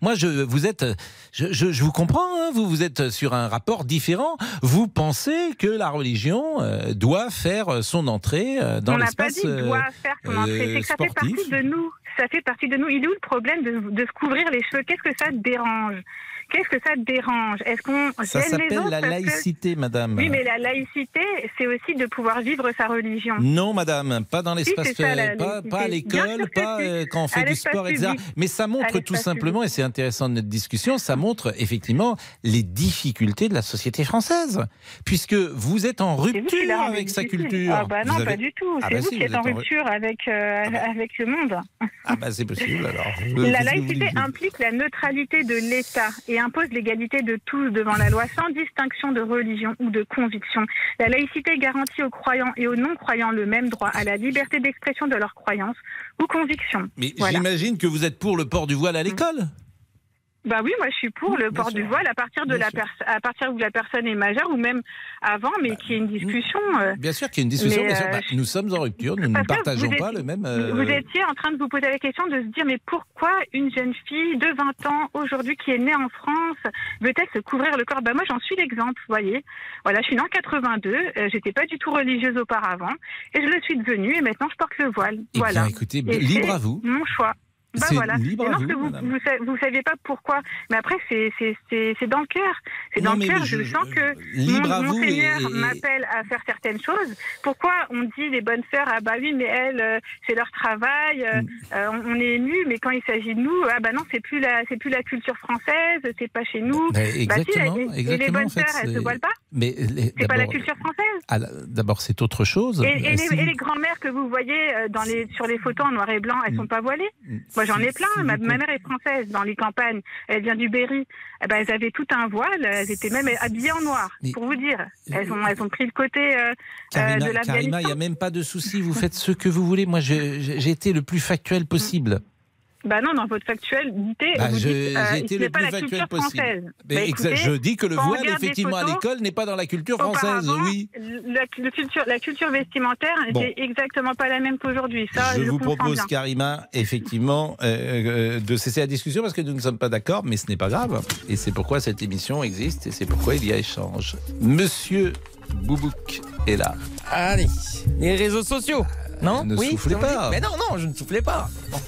moi, je, vous êtes, je, je- je vous comprends. hein, vous, vous êtes sur un rapport différent. Vous pensez que la religion euh, doit faire son entrée euh, dans on n'a pas l'espace dit doit faire son entrée, c'est que ça fait sportif? partie de nous. Ça fait partie de nous. Il est où le problème de, de se couvrir les cheveux? Qu'est-ce que ça dérange? Qu'est-ce que ça te dérange? Est-ce qu'on Ça s'appelle la que- laïcité, madame. Oui, mais la laïcité, c'est aussi de pouvoir vivre sa religion. Non, madame, pas dans Si, l'espace, ça, euh, pas, laïcité. pas à l'école, pas si. euh, quand on fait du sport, etc. Mais ça montre tout simplement, et c'est intéressant de notre discussion, ça montre effectivement les difficultés de la société française, puisque vous êtes en rupture avec sa culture. Ah bah non, pas du tout. Ah C'est bah vous si, qui êtes en ru- rupture avec, euh, avec le monde. Ah bah c'est possible alors. La laïcité implique la neutralité de l'État et impose l'égalité de tous devant la loi sans distinction de religion ou de conviction. La laïcité garantit aux croyants et aux non-croyants le même droit à la liberté d'expression de leurs croyances ou convictions. Mais Voilà. j'imagine que vous êtes pour le port du voile à l'école. Bah oui, moi je suis pour le port du voile à partir de la à partir où la personne est majeure ou même avant, mais qu'il y ait une discussion. euh, Bien sûr qu'il y a une discussion. Mais, bien sûr. euh, Bah, nous sommes en rupture, nous ne partageons pas êtes- le même. euh, Vous étiez en train de vous poser la question de se dire mais pourquoi une jeune fille de 20 ans aujourd'hui qui est née en France veut-elle se couvrir le corps? Bah moi j'en suis l'exemple, vous voyez. Voilà, je suis née en 82, euh, j'étais pas du tout religieuse auparavant et je le suis devenue et maintenant je porte le voile. Eh voilà. bien, écoutez, Et libre à vous. Mon choix. Bah voilà. libre à vous, que vous, vous, pas pourquoi. Mais après, c'est dans le cœur. C'est dans le cœur. je- Je, sens que libre mon, à vous Seigneur et- m'appelle à faire certaines choses. Pourquoi on dit les bonnes sœurs, ah bah oui, mais elles, euh, c'est leur travail, euh, Mm. euh, on, on est émus, mais quand il s'agit de nous, ah bah non, c'est plus la, c'est plus la culture française, c'est pas chez nous. Bah si, exactement, et- les bonnes en fait, sœurs, elles se voilent pas Mais C'est pas la culture française. Ah, D'abord, c'est autre chose. Et, et les, si les grand-mères que vous voyez dans les, sur les photos en noir et blanc, elles sont pas voilées Moi, j'en ai plein. Ma, ma mère est française dans les campagnes. Elle vient du Berry. Eh ben, elles avaient tout un voile. Elles étaient même habillées en noir, pour vous dire. Elles ont, elles ont pris le côté euh, euh, Karina, de Karima, il l'Afghanistan. n'y a même pas de souci. Vous faites ce que vous voulez. Moi, j'ai été le plus factuel possible. Bah non, dans votre factualité, Bah, vous je- dites, euh, j'ai ce été n'est le pas plus la factuel culture possible. française. Mais Bah, écoutez, je dis que le voile, effectivement, à l'école, n'est pas dans la culture française. Oui. La, culture, la culture vestimentaire Bon. n'était exactement pas la même qu'aujourd'hui. Ça, je je, vous propose, bien. Karima, effectivement, euh, euh, de cesser la discussion parce que nous ne sommes pas d'accord, mais ce n'est pas grave. Et c'est pourquoi cette émission existe et c'est pourquoi il y a échange. Monsieur Boubouk est là. Allez, les réseaux sociaux. Non? Ne oui, soufflez pas. Mais non, non, je ne soufflais pas. Bon.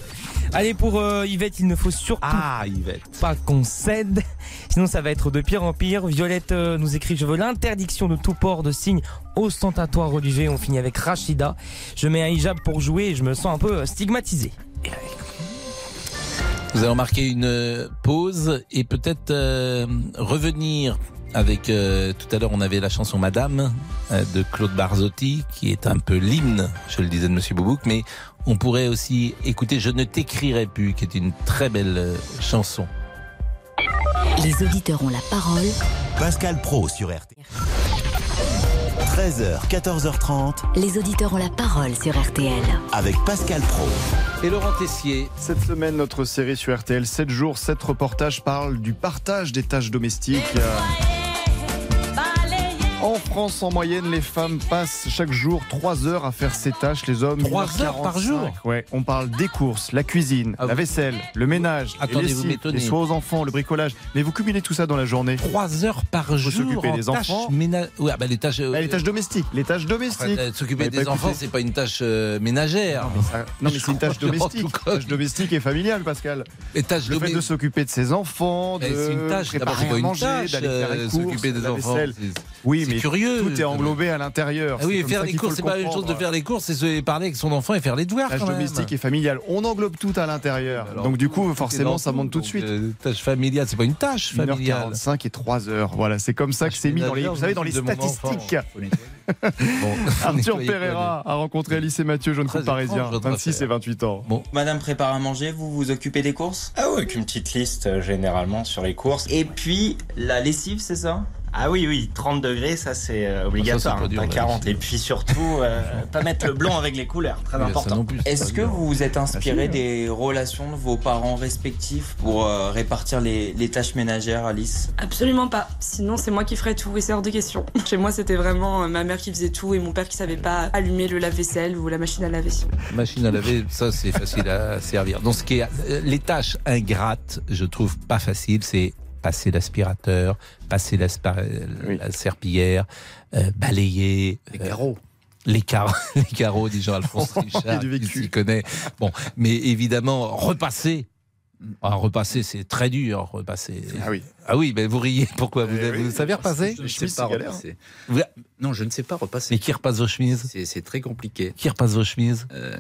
Allez, pour euh, Yvette, il ne faut surtout Ah, Yvette. pas qu'on cède. Sinon, ça va être de pire en pire. Violette euh, nous écrit Je veux l'interdiction de tout port de signes ostentatoires religieux. On finit avec Rachida. Je mets un hijab pour jouer et je me sens un peu euh, stigmatisé. Nous allons marquer une pause et peut-être euh, revenir avec euh, tout à l'heure on avait la chanson Madame euh, de Claude Barzotti qui est un peu l'hymne, je le disais de Monsieur Boubouk, mais on pourrait aussi écouter Je ne t'écrirai plus, qui est une très belle euh, chanson. Les auditeurs ont la parole. Pascal Pro sur RTL. 13h, 14h30 Les auditeurs ont la parole sur RTL. avec Pascal Pro. Et Laurent Tessier. Cette semaine, notre série sur RTL 7 jours, 7 reportages parle du partage des tâches domestiques. Euh, France, en moyenne, les femmes passent chaque jour 3 heures à faire ces tâches, les hommes. Trois 1h45. heures par jour Ouais, on parle des courses, la cuisine, Ah, la vous- vaisselle, le ménage, Attendez, les lessives, les soins aux enfants, le bricolage. Mais vous cumulez tout ça dans la journée. 3 heures par jour s'occuper des tâches enfants. ména- Ouais, bah, les tâches, euh, Bah, les tâches domestiques, les tâches domestiques. S'occuper avez des enfants, c'est pas une tâche euh, ménagère. Non, mais c'est une tâche domestique. Tâche domestique et familiale, Pascal. Les tâches Le fait de s'occuper de ses enfants, de Mais c'est une tâche, préparer à manger, d'aller faire les euh, courses, s'occuper des la enfants. Oui, c'est mais curieux. tout est englobé à l'intérieur. Ah oui, faire ça les courses, c'est pas la même chose de faire les courses, c'est se parler avec son enfant et faire les devoirs. Tâche quand même. domestique et familiale. On englobe tout à l'intérieur. Donc du coup, forcément, ça monte tout de suite. Euh, tâche familiale, c'est pas une tâche familiale. 1h45 et 3 heures. Voilà, c'est comme ça que c'est mis dans les, vous savez, dans les statistiques. [LAUGHS] Bon, Arthur Pereira a rencontré Alice et Mathieu, jeune couple parisien, étrange, votre 26 et affaire. 28 ans. Bon, Madame prépare à manger, vous vous occupez des courses? Ah oui, avec une petite liste euh, généralement sur les courses. Et puis la lessive, c'est ça? Ah oui, oui, 30 degrés, ça c'est euh, obligatoire, pas hein, dur, pas la 40. Et puis surtout, euh, [LAUGHS] pas mettre le blanc avec les couleurs, très Oui, ça important. non plus, c'est Est-ce que vous vous êtes inspiré Ah, si. des relations de vos parents respectifs pour euh, répartir les, les tâches ménagères, Alice? Absolument pas. Sinon, c'est moi qui ferais tout et c'est hors de question. [LAUGHS] Chez moi, c'était vraiment euh, ma mère qui faisait tout et mon père qui savait pas allumer le lave-vaisselle ou la machine à laver. machine à laver, ça c'est facile à servir. Donc ce qui est euh, les tâches ingrates, je trouve pas facile, c'est passer l'aspirateur, passer l'aspa- la serpillière, euh, balayer. Les carreaux. Les carreaux, [LAUGHS] les carreaux, dit Jean-Alphonse [LAUGHS] Richard, qui s'y connaît. Bon, mais évidemment, repasser. Ah, repasser, c'est très dur, repasser. Ah oui. Ah oui, mais vous riez. Pourquoi vous, Eh vous oui, savez repasser Les chemises, c'est galère. Vous- Non, je ne sais pas repasser. Mais qui repasse vos chemises? C'est c'est très compliqué. Qui repasse vos chemises? Euh,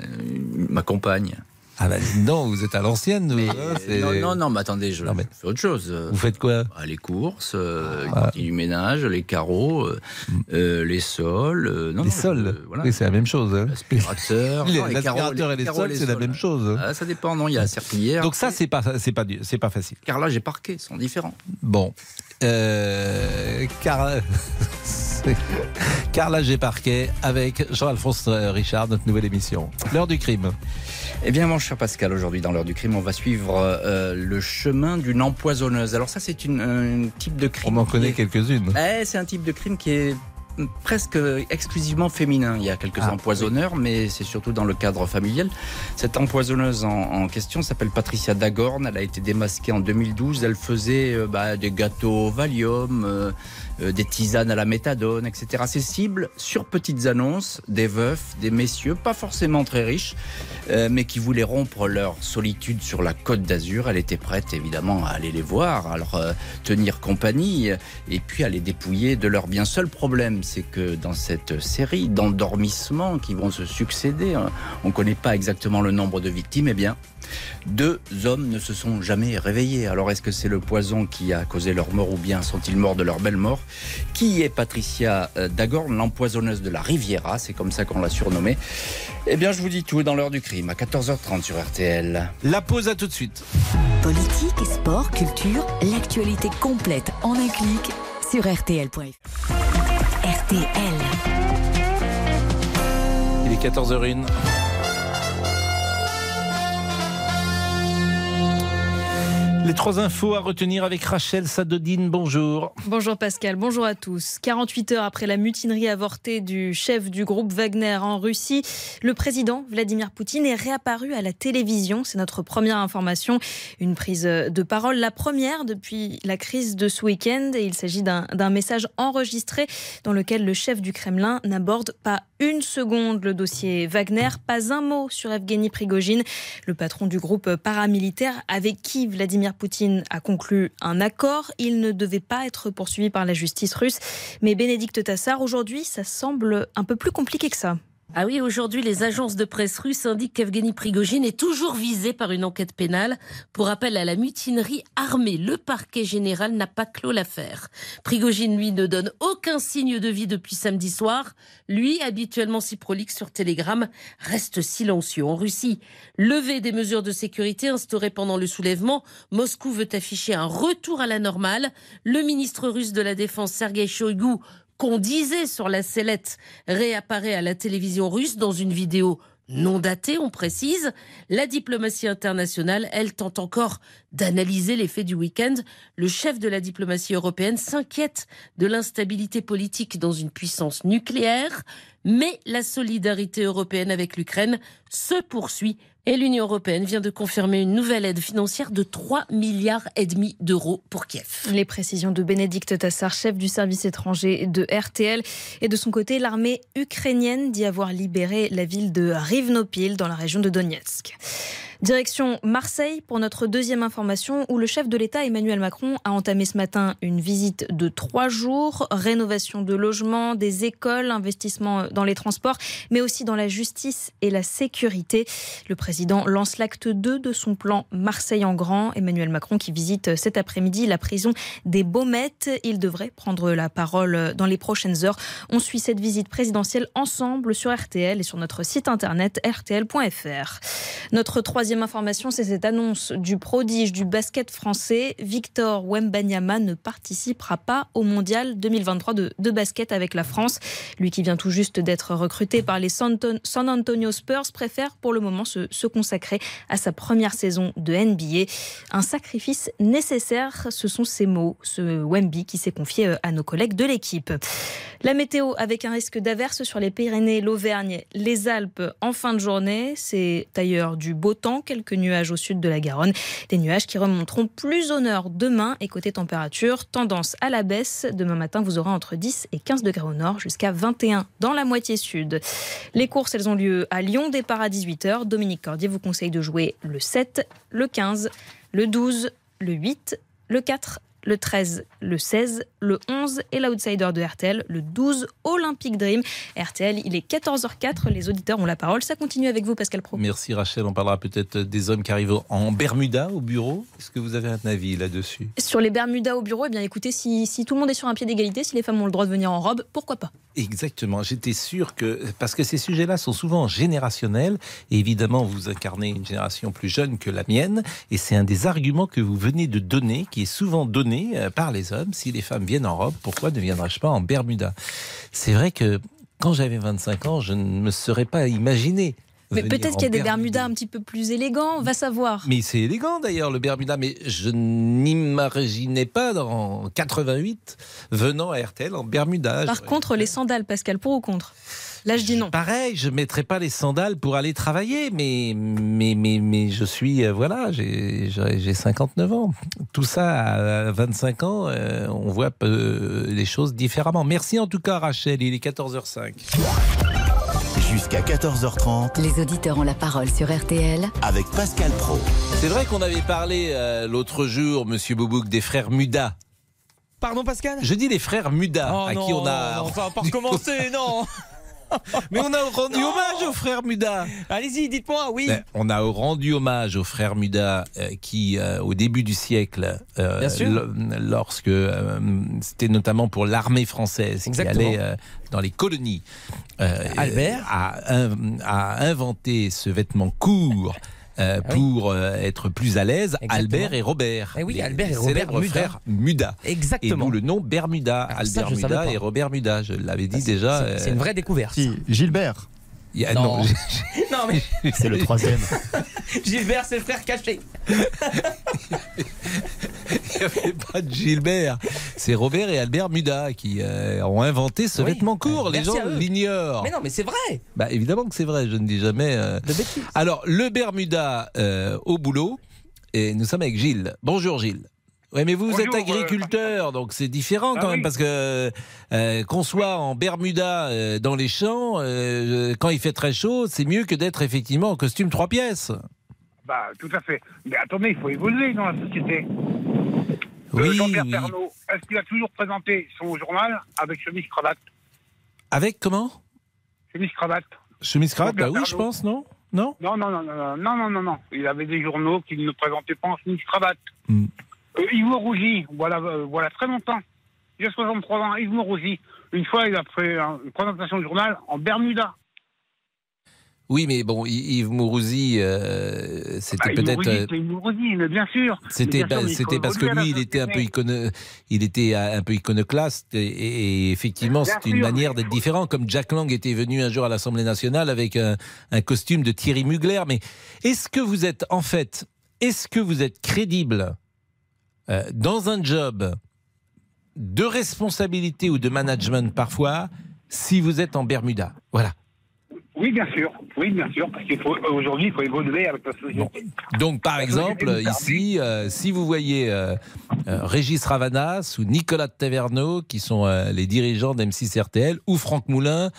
ma compagne. Ah bah non, vous êtes à l'ancienne, vous. hein, c'est- non, non, non, mais attendez, je Non, mais- fais autre chose. Euh, Vous faites quoi? Bah, Les courses, euh, Ah. du ménage, les carreaux, euh, euh, les sols. euh, non, les sols? euh, voilà. Oui, c'est la même chose. hein. L'aspirateur. [LAUGHS] Les- les carreaux, et les sols, c'est la même chose. Ah, ça dépend, non, il y a la serpillière. Donc ça, c'est pas, c'est pas, c'est pas facile. Carrelage et parquet sont différents. Bon, euh, car, [LAUGHS] Carrelage et parquet avec Jean-Alphonse Richard, notre nouvelle émission. L'heure du crime. Eh bien, mon cher Pascal, aujourd'hui, dans l'heure du crime, on va suivre euh, le chemin d'une empoisonneuse. Alors ça, c'est une, un type de crime. On en connaît est- quelques-unes. Eh, c'est un type de crime qui est presque exclusivement féminin. Il y a quelques Ah, empoisonneurs, mais c'est surtout dans le cadre familial. Cette empoisonneuse en, en question s'appelle Patricia Dagorn. Elle a été démasquée en 2012. Elle faisait euh, bah, des gâteaux au Valium, euh, euh, des tisanes à la méthadone, etc. Ses cibles sur petites annonces, des veufs, des messieurs, pas forcément très riches, mais qui voulaient rompre leur solitude sur la côte d'Azur. Elle était prête évidemment à aller les voir, à leur tenir compagnie et puis à les dépouiller de leurs biens. Seul problème, c'est que dans cette série d'endormissements qui vont se succéder, hein, on ne connaît pas exactement le nombre de victimes, eh bien, deux hommes ne se sont jamais réveillés. Alors est-ce que c'est le poison qui a causé leur mort ou bien sont-ils morts de leur belle mort? Qui est Patricia euh, Dagorn, l'empoisonneuse de la Riviera? C'est comme ça qu'on l'a surnommée. Eh bien, je vous dis tout dans l'heure du crime à 14h30 sur RTL. La pause à tout de suite. Politique, sport, culture, l'actualité complète en un clic sur rtl.fr. RTL. Il est 14h01. Les trois infos à retenir avec Rachel Sadodine. Bonjour. Bonjour Pascal, bonjour à tous. 48 heures après la mutinerie avortée du chef du groupe Wagner en Russie, le président Vladimir Poutine est réapparu à la télévision. C'est notre première information. Une prise de parole, la première depuis la crise de ce week-end. Et il s'agit d'un message enregistré dans lequel le chef du Kremlin n'aborde pas une seconde le dossier Wagner, pas un mot sur Evgeny Prigogine, le patron du groupe paramilitaire avec qui Vladimir Poutine a conclu un accord. Il ne devait pas être poursuivi par la justice russe. Mais Bénédicte Tassard, aujourd'hui, ça semble un peu plus compliqué que ça. Ah oui, aujourd'hui, les agences de presse russes indiquent qu'Evgeny Prigogine est toujours visé par une enquête pénale pour appel à la mutinerie armée. Le parquet général n'a pas clos l'affaire. Prigogine, lui, ne donne aucun signe de vie depuis samedi soir. Lui, habituellement si prolixe sur Telegram, reste silencieux. En Russie, levée des mesures de sécurité instaurées pendant le soulèvement, Moscou veut afficher un retour à la normale. Le ministre russe de la Défense, Sergei Shoigu, qu'on disait sur la sellette réapparaît à la télévision russe dans une vidéo non datée, on précise. La diplomatie internationale, elle, tente encore d'analyser les faits du week-end. Le chef de la diplomatie européenne s'inquiète de l'instabilité politique dans une puissance nucléaire, mais la solidarité européenne avec l'Ukraine se poursuit et l'Union européenne vient de confirmer une nouvelle aide financière de 3 milliards et demi d'euros pour Kiev. Les précisions de Bénédicte Tassar, chef du service étranger de RTL. Et de son côté, l'armée ukrainienne dit avoir libéré la ville de Rivnopil dans la région de Donetsk. Direction Marseille pour notre deuxième information où le chef de l'État Emmanuel Macron a entamé ce matin une visite de trois jours, rénovation de logements, des écoles, investissement dans les transports, mais aussi dans la justice et la sécurité. Le président lance l'acte 2 de son plan Marseille en grand. Emmanuel Macron qui visite cet après-midi la prison des Baumettes. Il devrait prendre la parole dans les prochaines heures. On suit cette visite présidentielle ensemble sur RTL et sur notre site internet rtl.fr. Notre troisième information, c'est cette annonce du prodige du basket français. Victor Wembanyama ne participera pas au mondial 2023 de, basket avec la France. Lui qui vient tout juste d'être recruté par les San Antonio Spurs préfère pour le moment se, se consacrer à sa première saison de NBA. Un sacrifice nécessaire, ce sont ces mots, ce Wemby qui s'est confié euh, à nos collègues de l'équipe. La météo avec un risque d'averse sur les Pyrénées, l'Auvergne, les Alpes en fin de journée. C'est ailleurs du beau temps, quelques nuages au sud de la Garonne. Des nuages qui remonteront plus au nord demain et côté température, tendance à la baisse. Demain matin, vous aurez entre 10 et 15 degrés au nord jusqu'à 21 dans la moitié sud. Les courses, elles ont lieu à Lyon, départ à 18h. Dominique Cordier vous conseille de jouer le 7, le 15, le 12, le 8, le 4, le 13, le 16, le 11 et l'outsider de RTL, le 12 Olympic Dream. RTL, il est 14h04, les auditeurs ont la parole. Ça continue avec vous, Pascal Pro. Merci Rachel. On parlera peut-être des hommes qui arrivent en Bermuda au bureau. Est-ce que vous avez un avis là-dessus? Sur les Bermudas au bureau, eh bien écoutez, si, si tout le monde est sur un pied d'égalité, si les femmes ont le droit de venir en robe, pourquoi pas? Exactement. J'étais sûr que parce que ces sujets-là sont souvent générationnels et évidemment vous incarnez une génération plus jeune que la mienne et c'est un des arguments que vous venez de donner qui est souvent donné euh, par les hommes. Si les femmes viennent en robe, pourquoi ne viendrais-je pas en Bermuda? C'est vrai que quand j'avais 25 ans, je ne me serais pas imaginé Mais peut-être en qu'il y a des Bermuda. Bermudas un petit peu plus élégants, va savoir. Mais c'est élégant d'ailleurs le Bermuda, mais je n'imaginais pas dans 88 venant à RTL en Bermuda. Par contre, les sandales, Pascal, pour ou contre? Là, je dis non. Pareil, je mettrais pas les sandales pour aller travailler, mais mais mais mais je suis euh, voilà, j'ai j'ai j'ai 59 ans. Tout ça à 25 ans, euh, on voit peu- les choses différemment. Merci en tout cas Rachel, il est 14h05. Jusqu'à 14h30 Les auditeurs ont la parole sur RTL avec Pascal Pro. C'est vrai qu'on avait parlé euh, l'autre jour, Monsieur Boubouk, des frères Muda. Pardon Pascal? Je dis les frères Muda, Oh à non, qui on a. non, ça va pas recommencer, [LAUGHS] non [LAUGHS] Mais on a rendu hommage aux frères Muda. Allez-y, dites-moi, oui. Ben, on a rendu hommage aux frères Muda euh, qui, euh, au début du siècle, euh, Bien sûr. l- lorsque euh, c'était notamment pour l'armée française Exactement. qui allait euh, dans les colonies, euh, Albert. a, in- a inventé ce vêtement court. Euh, Ah oui. pour euh, être plus à l'aise, Exactement. Albert et Robert. Eh oui, les Albert et Robert Muda. frères Muda. Exactement. Et d'où le nom Bermuda. Alors ça, Albert Muda et Robert Muda. Je l'avais dit déjà. C'est c'est euh, une vraie découverte. Si, Gilbert. Il y a- Non. non, [LAUGHS] non, mais C'est le troisième. [LAUGHS] Gilbert, c'est le frère caché. [LAUGHS] Il n'y avait pas de Gilbert. C'est Robert et Albert Muda qui euh, ont inventé ce Oui. vêtement court. Les gens l'ignorent. Mais non, mais c'est vrai. Bah, évidemment que c'est vrai, je ne dis jamais. euh. De bêtises. Alors, le Bermuda euh, au boulot, et nous sommes avec Gilles. Bonjour Gilles. Oui, mais vous, êtes euh, agriculteur, donc c'est différent ah quand même, parce que euh, qu'on soit en Bermuda euh, dans les champs, quand il fait très chaud, c'est mieux que d'être effectivement en costume trois pièces. Bah, tout à fait. Mais attendez, il faut évoluer dans la société. Oui, Jean-Pierre oui. Est-ce qu'il a toujours présenté son journal avec chemise-cravate Avec comment? Chemise-cravate. Chemise-cravate, bah oui, je pense, non? Non, non non non, non, non, non, non, non, Il avait des journaux qu'il ne présentait pas en chemise-cravate. Hmm. Euh, Yves Rougy, voilà, euh, voilà très longtemps. Il a 63 ans, Yves. Une fois, il a fait un- une présentation de journal en Bermuda. Oui, mais bon, Yves Mourouzi, euh, c'était Ah, Yves peut-être. Mourouzi, c'est Yves Mourouzi, mais bien sûr. C'était bah, parce que lui, il était un peu icono, il était un peu iconoclaste et, et effectivement, c'est une manière d'être différent. Comme Jack Lang était venu un jour à l'Assemblée nationale avec un, un costume de Thierry Mugler. Mais est-ce que vous êtes en fait, est-ce que vous êtes crédible euh, dans un job de responsabilité ou de management parfois si vous êtes en Bermuda Voilà. Oui, bien sûr. Oui, bien sûr. Parce qu'aujourd'hui, il faut évoluer avec la société. Donc, par exemple, ici, euh, si vous voyez euh, euh, Régis Ravanas ou Nicolas de Taverneau, qui sont les dirigeants d'M6 RTL, ou Franck Moulin,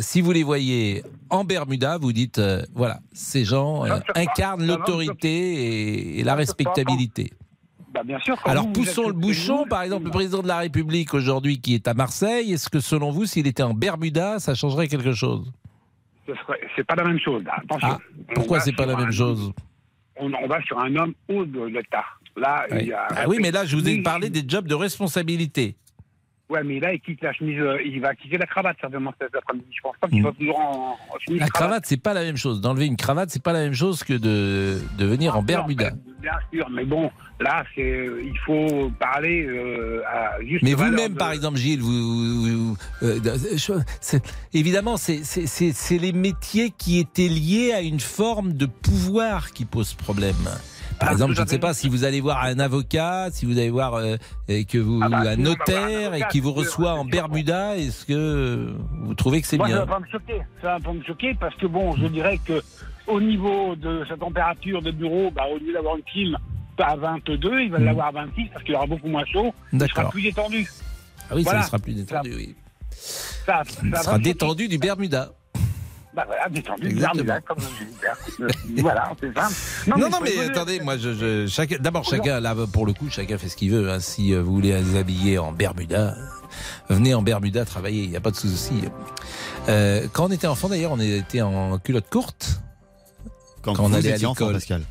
si vous les voyez en Bermuda, vous dites, voilà, ces gens incarnent l'autorité et, et la respectabilité. Bah, bien sûr. quand Alors, vous, poussons le bouchon, par exemple, le président de la République aujourd'hui qui est à Marseille, est-ce que selon vous, s'il était en Bermuda, ça changerait quelque chose? C'est pas la même chose. là. Attention. Ah, Pourquoi c'est pas la même chose? On, on va sur un homme haut de l'État. Là, il y a. Ah oui, mais là, je vous ai parlé des jobs de responsabilité. Ouais, mais là, il quitte la chemise, euh, il va quitter la cravate certainement cet après-midi. Je pense pas qu'il soit toujours en, en chemise Mm. La cravate, c'est pas la même chose. D'enlever une cravate, c'est pas la même chose que de, de venir en Bermuda. Bien sûr, mais bon, là, c'est, il faut parler euh, à juste Mais vous-même, de- par exemple, Gilles, vous, vous- vous- euh, c'est- évidemment, c'est- c'est c'est- c'est les métiers qui étaient liés à une forme de pouvoir qui pose problème. Par Ah, exemple, je ne sais pas si vous allez voir un avocat, si vous allez voir euh, et que vous Ah bah, un voir un notaire et qui vous reçoit en Bermuda, est-ce que vous trouvez que c'est Moi, ça bien va pas me choquer. Ça va pas me choquer parce que bon, je dirais que au niveau de sa température de bureau, bah, au lieu d'avoir une clim à 22, il va l'avoir à 26 parce qu'il aura beaucoup moins chaud. Il sera Hmm. Plus détendu. Ah oui, Voilà. ça sera plus détendu, oui. Ça, sera détendu du Bermuda. Bah voilà, détendu, Exactement. Bermuda, comme [LAUGHS] voilà, c'est ça. Non, non, mais attendez, moi, je, je- chacun, d'abord, chacun, là, pour le coup, chacun fait ce qu'il veut. hein. Si euh, vous voulez vous habiller en Bermuda, venez en Bermuda travailler, il n'y a pas de souci. Euh, quand on était enfant, d'ailleurs, on était en culotte courte. Quand on vous allait à étiez enfant, l'école. Pascal.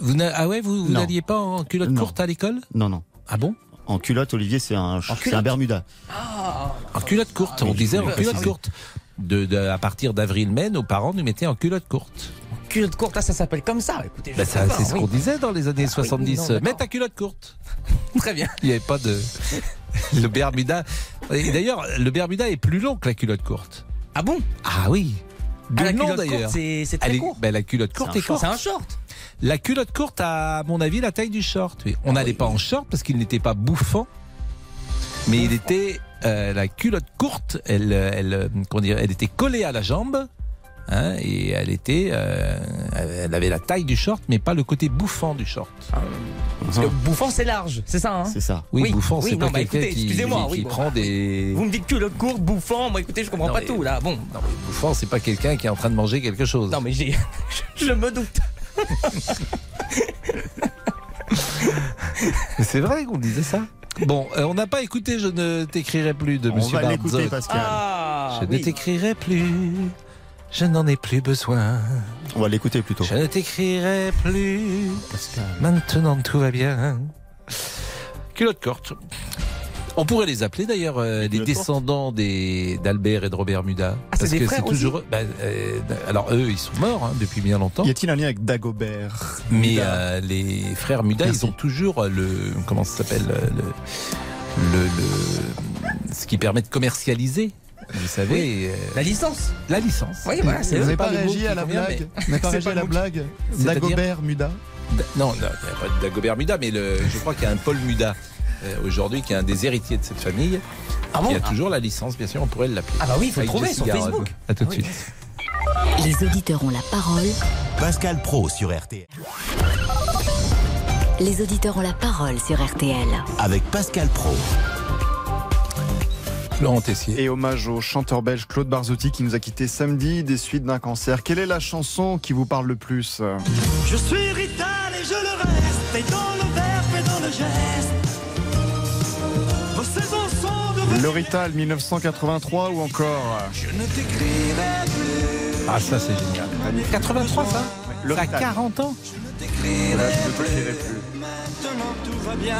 Vous ah ouais, vous, vous n'alliez pas en culotte Non. courte à l'école? Non, non. Ah bon? En culotte, Olivier, c'est un, c'est un Bermuda. En culotte courte, on oui, disait en culotte courte. De, de- à partir d'avril-mai, nos parents nous mettaient en culotte courte. Culotte courte, ah, ça s'appelle comme ça. Écoutez, pas, c'est ce qu'on disait dans les années Ah oui, 70. non, d'accord. Mets ta culotte courte. [LAUGHS] Très bien. Il n'y avait pas de. [LAUGHS] Le Bermuda. D'ailleurs, le Bermuda est plus long que la culotte courte. Ah bon? Ah oui. Ah, la nom d'ailleurs. c'est- très est- court. ben, la culotte courte C'est un est courte. C'est un short. La culotte courte a, à mon avis, la taille du short. oui. On n'allait pas en short parce qu'il n'était pas bouffant, mais il était euh, la culotte courte. Elle, elle, elle était collée à la jambe. hein, et elle était, euh, elle avait la taille du short, mais pas le côté bouffant du short. Parce que bouffant, c'est large, c'est ça, hein? C'est ça. Oui, bouffant, c'est pas bah, quelqu'un qui- excusez-moi, qui oui, prend bah, des- Vous me dites culotte courte, bouffant, moi écoutez, je comprends Non, pas mais- tout là. Bon. Non, mais bouffant, c'est pas quelqu'un qui est en train de manger quelque chose. Non, mais j'ai. [LAUGHS] je me doute. [LAUGHS] C'est vrai qu'on disait ça? Bon, euh, on n'a pas écouté Je ne t'écrirai plus de On Monsieur va l'écouter. Pascal. Ah, Je ne t'écrirai plus. Je n'en ai plus besoin. On va l'écouter plutôt. Je ne t'écrirai plus. Maintenant tout va bien. Culotte courte. On pourrait les appeler d'ailleurs euh, les descendants des d'Albert et de Robert Muda. Ah, c'est parce des que c'est toujours. bah, euh, alors eux, ils sont morts hein, depuis bien longtemps. Y a-t-il un lien avec Dagobert Mais Muda euh, les frères Muda, Merci. ils ont toujours le comment ça s'appelle le, le, le- ce qui permet de commercialialiser. Vous savez, euh, La licence la licence. Oui, voilà, c'est Vous n'avez pas réagi à la blague Vous n'avez pas C'est réagi pas à la blague Dagobert Muda Non, non, il n'y a pas de Dagobert Muda, mais le, je crois qu'il y a un Paul Muda aujourd'hui qui est un des héritiers de cette famille. Ah bon Il y a toujours la licence, bien sûr, on pourrait l'appeler. Ah bah oui, il faut le trouver sur. Facebook. À tout de Ah oui. suite. Les auditeurs ont la parole. Pascal Pro sur RTL. Les auditeurs ont la parole sur RTL. Avec Pascal Pro. Laurent Tessier. Et hommage au chanteur belge Claude Barzotti qui nous a quitté samedi des suites d'un cancer. Quelle est la chanson qui vous parle le plus? Je suis Rital et je le reste, et dans le verbe et dans le geste. Vos saisons sont de Le Rital 1983 ou encore Je ne t'écrirai plus. Ah, ça, c'est génial. 83, ça Le Ça a Rital. 40 ans T'écrirai Là, je ne t'écrirai plus. Maintenant tout va bien.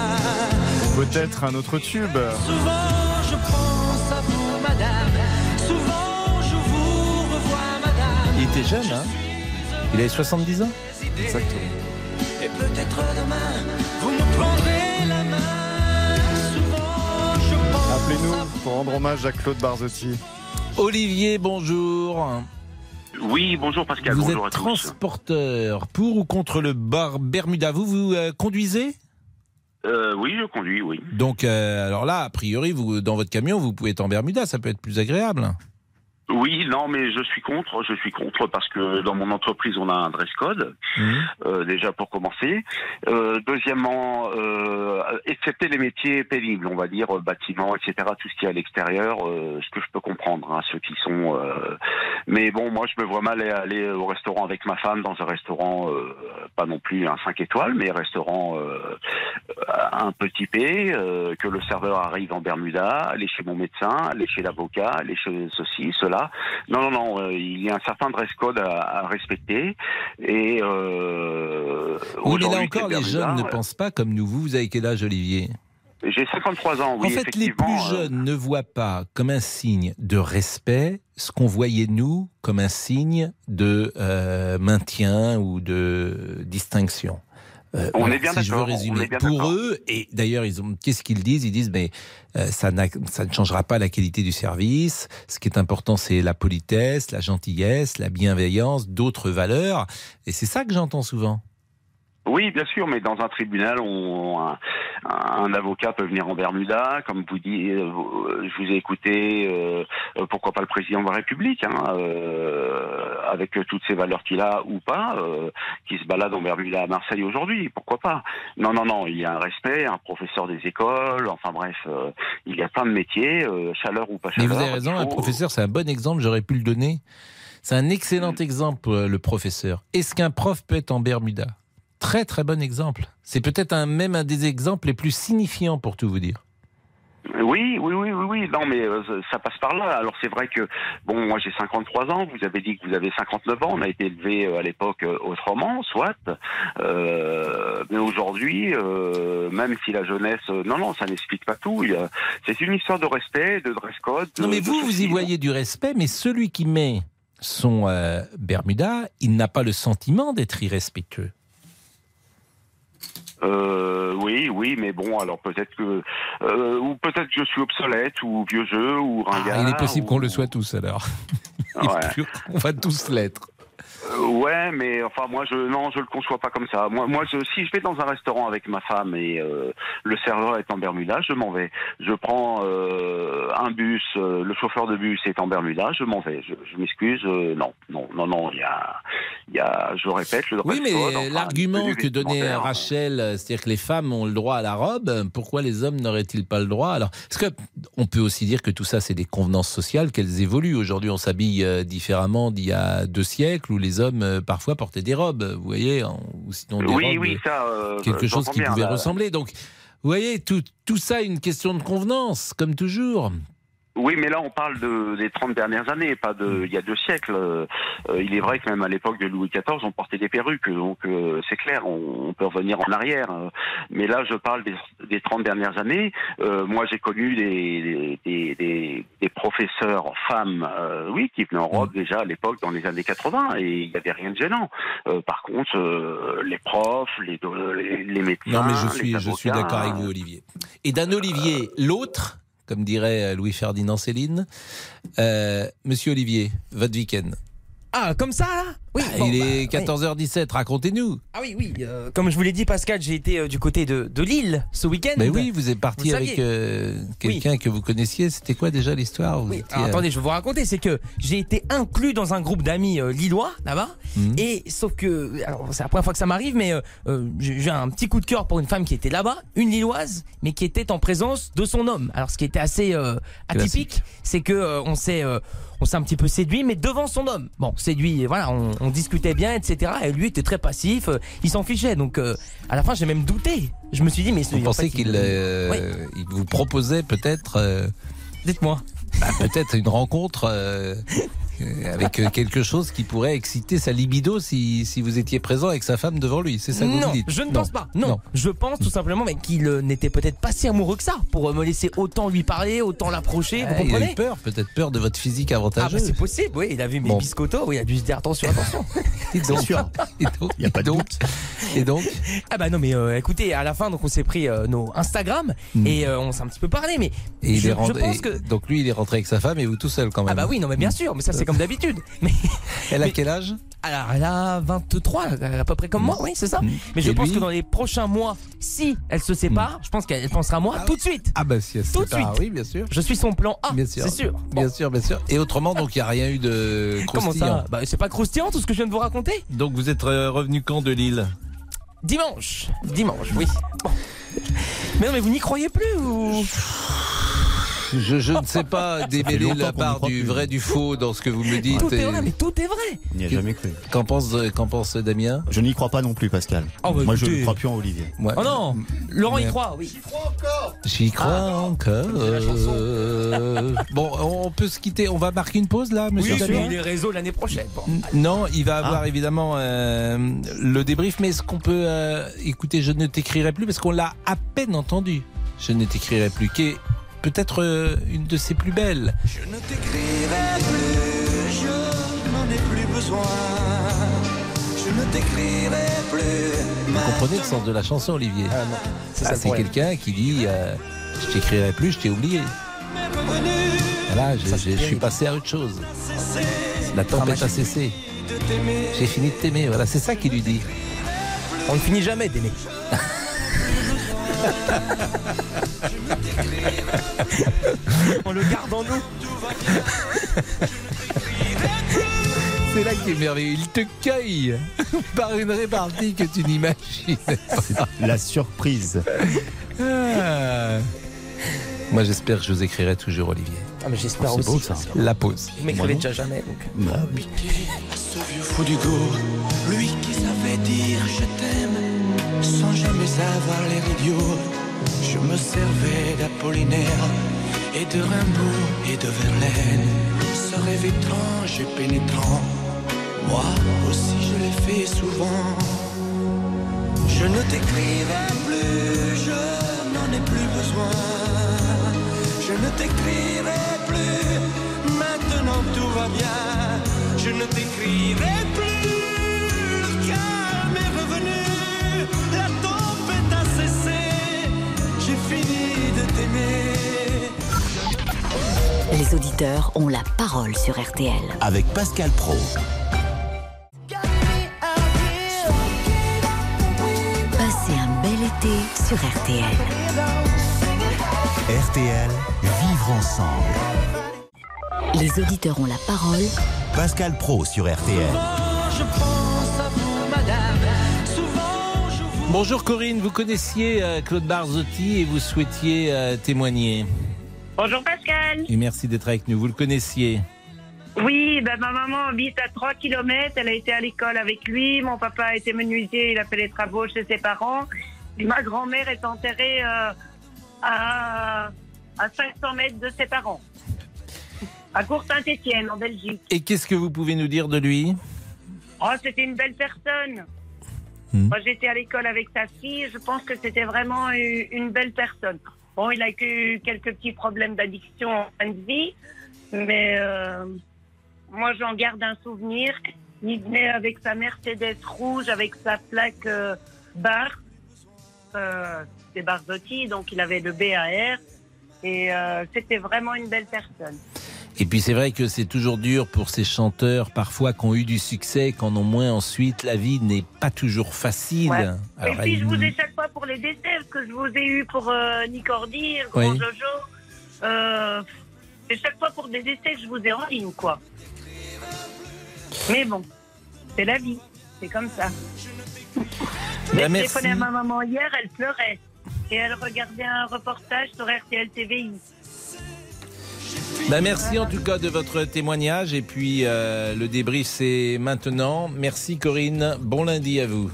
Peut-être un autre tube. Souvent je pense à vous, madame. Souvent je vous revois, madame. Il était jeune, hein Il avait 70 ans Exactement. Et peut-être demain, vous me Appelez-nous pour rendre hommage à Claude Barzotti. Olivier, bonjour. Oui, bonjour Pascal, vous bonjour êtes à tous. transporteur pour ou contre le bar Bermuda. Vous, vous euh, conduisez? Euh, oui, je conduis, oui. Donc, euh, alors là, a priori, vous, dans votre camion, vous pouvez être en Bermuda, ça peut être plus agréable. Oui, non, mais je suis contre. Je suis contre parce que dans mon entreprise, on a un dress code, Mhm. euh, déjà pour commencer. Euh, deuxièmement, euh, excepté les métiers pénibles, on va dire euh, bâtiment, etc., tout ce qui est à l'extérieur, euh, ce que je peux comprendre, hein, ceux qui sont. euh, Mais bon, moi, je me vois mal aller, au restaurant avec ma femme dans un restaurant, euh, pas non plus un 5 étoiles, mais un restaurant euh, un peu typé, euh, que le serveur arrive en Bermuda, aller chez mon médecin, aller chez l'avocat, aller chez ceci, cela. Non, non, non, euh, il y a un certain dress code à, à respecter. Et euh, Oui, mais là encore, les jeunes ne pensent pas comme nous. Vous, vous avez quel âge, Olivier? J'ai 53 ans, oui, En fait, les plus euh, jeunes ne voient pas comme un signe de respect ce qu'on voyait nous comme un signe de euh, maintien ou de distinction. Euh, On voilà, est bien si je veux d'accord, on résumer. est bien Pour d'accord. eux, et d'ailleurs, ils ont, qu'est-ce qu'ils disent? Ils disent, mais euh, ça, n'a- ça ne changera pas la qualité du service. Ce qui est important, c'est la politesse, la gentillesse, la bienveillance, d'autres valeurs. Et c'est ça que j'entends souvent. Oui, bien sûr, mais dans un tribunal, on, un, un avocat peut venir en Bermuda, comme vous dites. euh, je vous ai écouté. euh, pourquoi pas le président de la République, hein, euh, avec toutes ces valeurs qu'il a ou pas, euh, qui se balade en Bermuda à Marseille aujourd'hui. Pourquoi pas Non, non, non. Il y a un respect, un professeur des écoles. Enfin bref, il y a plein de métiers, chaleur ou pas Mais chaleur. vous avez raison, un professeur, c'est un bon exemple, j'aurais pu le donner. C'est un excellent exemple, euh, le professeur. Est-ce qu'un prof peut être en Bermuda? Très très bon exemple. C'est peut-être un, même un des exemples les plus signifiants pour tout vous dire. Oui, oui, oui, oui, oui. Non, mais euh, ça passe par là. Alors c'est vrai que bon, moi j'ai 53 ans. Vous avez dit que vous avez 59 ans. On a été élevé à l'époque euh, autrement, soit. Euh, mais aujourd'hui, euh, même si la jeunesse, euh, non, non, ça n'explique pas tout. Il y a- C'est une histoire de respect, de dress code. Non mais vous, vous y voyez du respect, mais celui qui met son euh, Bermuda, il n'a pas le sentiment d'être irrespectueux. Euh, oui, oui, mais bon, alors peut-être que, euh, ou peut-être que je suis obsolète ou vieux jeu ou ringard. Ah, il est possible ou- qu'on le soit tous alors. [LAUGHS] Ouais. On va tous l'être. Euh, ouais, mais enfin moi je non, je le conçois pas comme ça. Moi, moi, je, si je vais dans un restaurant avec ma femme et euh, le serveur est en Bermuda, je m'en vais. Je prends euh, un bus, euh, le chauffeur de bus est en Bermuda, je m'en vais. Je, je m'excuse, non, non, non, non. Il y a, il y a, je répète, le Oui, mais enfin, l'argument que donnait. Rachel, c'est-à-dire que les femmes ont le droit à la robe, pourquoi les hommes n'auraient-ils pas le droit? Alors, parce que on peut aussi dire que tout ça, c'est des convenances sociales, qu'elles évoluent. Aujourd'hui, on s'habille différemment d'il y a deux siècles, où les hommes euh, parfois portaient des robes, vous voyez, ou sinon des Oui, robes, oui, ça. euh, quelque chose qui bien, pouvait là. ressembler. Donc, vous voyez, tout, tout ça, une question de convenance, comme toujours. Oui, mais là, on parle de, des 30 dernières années, pas de il y a deux siècles. Euh, il est vrai que même à l'époque de Louis XIV, on portait des perruques, donc euh, c'est clair, on, on peut revenir en arrière. Mais là, je parle des, des 30 dernières années. Euh, moi, j'ai connu des, des, des, des professeurs femmes, euh, oui, qui venaient en robe déjà à l'époque dans les années 80, et il n'y avait rien de gênant. Euh, par contre, euh, les profs, les, les, médecins... Non, mais je suis, je suis d'accord avec vous, Olivier. Et d'un Olivier, l'autre, comme dirait Louis-Ferdinand Céline, euh, Monsieur Olivier, votre week-end. Ah, comme ça, Oui. Ah, bon, il bah, est oui. 14h17, racontez-nous. Ah oui, oui. euh, comme je vous l'ai dit, Pascal, j'ai été euh, du côté de, de Lille ce week-end. Mais oui, vous êtes parti Vous avec euh, quelqu'un que vous connaissiez. C'était quoi déjà l'histoire étiez, attendez, je vais vous raconter, c'est que j'ai été inclus dans un groupe d'amis euh, lillois là-bas, Mhm. et sauf que, c'est la première fois que ça m'arrive, mais j'ai un petit coup de cœur pour une femme qui était là-bas, une lilloise, mais qui était en présence de son homme. Alors ce qui était assez euh, atypique, c'est que euh, on s'est euh, on s'est un petit peu séduit, mais devant son homme. Bon, séduit, voilà, on, on discutait bien, etc. Et lui était très passif, euh, il s'en fichait. Donc euh, à la fin, j'ai même douté. Je me suis dit, mais Vous en pensez qu'il il- euh, Oui. il vous proposait peut-être. Dites-moi. bah, peut-être une rencontre avec euh, quelque chose qui pourrait exciter sa libido si, si vous étiez présent avec sa femme devant lui. C'est ça que vous non, me dites je ne pense pas. Non, je pense tout simplement mais qu'il euh, n'était peut-être pas si amoureux que ça pour euh, me laisser autant lui parler, autant l'approcher. Ah, vous il a eu peur, peut-être peur de votre physique Ah avantageux. bah c'est possible, oui, il a vu mes Bon. biscottos, oui, il a dû se dire attention, attention. [LAUGHS] Et donc, et donc, Il y a pas de donc, et donc, Ah bah non mais euh, écoutez, à la fin donc on s'est pris euh, nos Instagram et euh, on s'est un petit peu parlé mais Hmm. et il je, est je rentré- pense et que donc lui il est rentré avec sa femme et vous tout seul quand même. Ah bah oui, non mais bien sûr, mais ça c'est comme d'habitude. [LAUGHS] Mais Elle a quel âge? Alors elle a 23 à peu près comme moi, oui, c'est ça. Mais je Et pense lui que dans les prochains mois, si elle se sépare, je pense qu'elle pensera à moi tout de suite. Ah bah si elle se Tout de sépare, suite. oui bien sûr. Je suis son plan A, Bien sûr. c'est sûr. Bien sûr, bien sûr. Et autrement, donc, il n'y a rien eu de Comment croustillant. ça Bah c'est pas croustillant tout ce que je viens de vous raconter Donc, vous êtes euh, revenu quand de Lille? Dimanche. Dimanche, oui. Bon. Mais non mais vous n'y croyez plus ou [LAUGHS] je, je ne sais pas [LAUGHS] démêler la part du plus. vrai du faux dans ce que vous me dites. Tout est vrai, mais tout est vrai. On n'y a jamais cru. Qu'en pense, qu'en pense Damien? Je n'y crois pas non plus, Pascal. Oh, bah, Moi, je ne crois plus en Olivier. Oh non Laurent y croit, oui. J'y crois Ah. encore. Euh, [LAUGHS] bon, on peut se quitter. On va marquer une pause là, monsieur Oui, Damien? les réseaux l'année prochaine. Bon. Non, il va avoir Ah. évidemment euh, le débrief, mais est-ce qu'on peut euh, écouter Je ne t'écrirai plus parce qu'on l'a à peine entendu. Je ne t'écrirai plus, qui peut-être euh, une de ses plus belles. Je ne t'écrirai plus, je n'en ai plus besoin. Je ne t'écrirai plus. Vous comprenez le sens de la chanson, Olivier Ah non, c'est ça Ah, C'est quelqu'un qui dit euh, Je t'écrirai plus, je t'ai oublié. Voilà, je, Ça, c'est je- je suis passé à autre chose. La tempête a cessé. J'ai fini de t'aimer. Voilà, c'est ça qu'il lui dit. On ne finit jamais d'aimer. [LAUGHS] [LAUGHS] On le garde en nous. C'est là qui est merveilleux. Il te cueille [LAUGHS] par une répartie que tu n'imagines pas. La surprise. Ah. Moi, j'espère que je vous écrirai toujours, Olivier. Ah mais j'espère aussi. beau, ça. La pause. Vous m'écrivez déjà jamais. Donc. Bah oui. Ce vieux fou du goût, lui qui savait dire je t'aime sans jamais avoir l'air idiot. Je me servais d'Apollinaire et de Rimbaud et de Verlaine. Ce rêve étrange et pénétrant, moi aussi je l'ai fait souvent. Je ne t'écrirai plus, je n'en ai plus besoin. Je ne t'écrirai plus, maintenant tout va bien. Je ne t'écrirai plus, Les auditeurs ont la parole sur RTL. Avec Pascal Pro. Passez un bel été sur RTL. RTL, vivre ensemble. Les auditeurs ont la parole. Pascal Pro sur RTL. Je pense à vous, madame. Souvent, je vous. Bonjour Corinne, vous connaissiez euh, Claude Barzotti et vous souhaitiez euh, témoigner? Bonjour Pascal. Et merci d'être avec nous. Vous le connaissiez Oui, ben, ma maman habite à 3 km, elle a été à l'école avec lui, mon papa a été menuisier, il a fait les travaux chez ses parents, et ma grand-mère est enterrée euh, à, à 500 mètres de ses parents, à Cour-Saint-Étienne, en Belgique. Et qu'est-ce que vous pouvez nous dire de lui? Oh, c'était une belle personne. Hmm. Moi, j'étais à l'école avec sa fille. Je pense que c'était vraiment une belle personne. Bon, il a eu quelques petits problèmes d'addiction en fin de vie, mais euh, moi, j'en garde un souvenir. Il venait avec sa Mercedes rouge, avec sa plaque euh, bar. Euh, c'était Barzotti, donc il avait le BAR. Et euh, c'était vraiment une belle personne. Et puis c'est vrai que c'est toujours dur pour ces chanteurs, parfois qui ont eu du succès, qui en ont moins ensuite. La vie n'est pas toujours facile. Ouais. Alors, et puis, elle- je vous ai chaque fois pour les décès, que je vous ai eu pour euh, Nick Ordi, le grand Oui. Jojo. Euh, et chaque fois pour des décès que je vous ai en ligne, quoi. Mais bon, c'est la vie, c'est comme ça. [LAUGHS] Bah, J'ai téléphoné à ma maman hier, elle pleurait. Et elle regardait un reportage sur RTL TVI. Bah, merci en tout cas de votre témoignage. Et puis euh, le débrief c'est maintenant. Merci Corinne. Bon lundi à vous.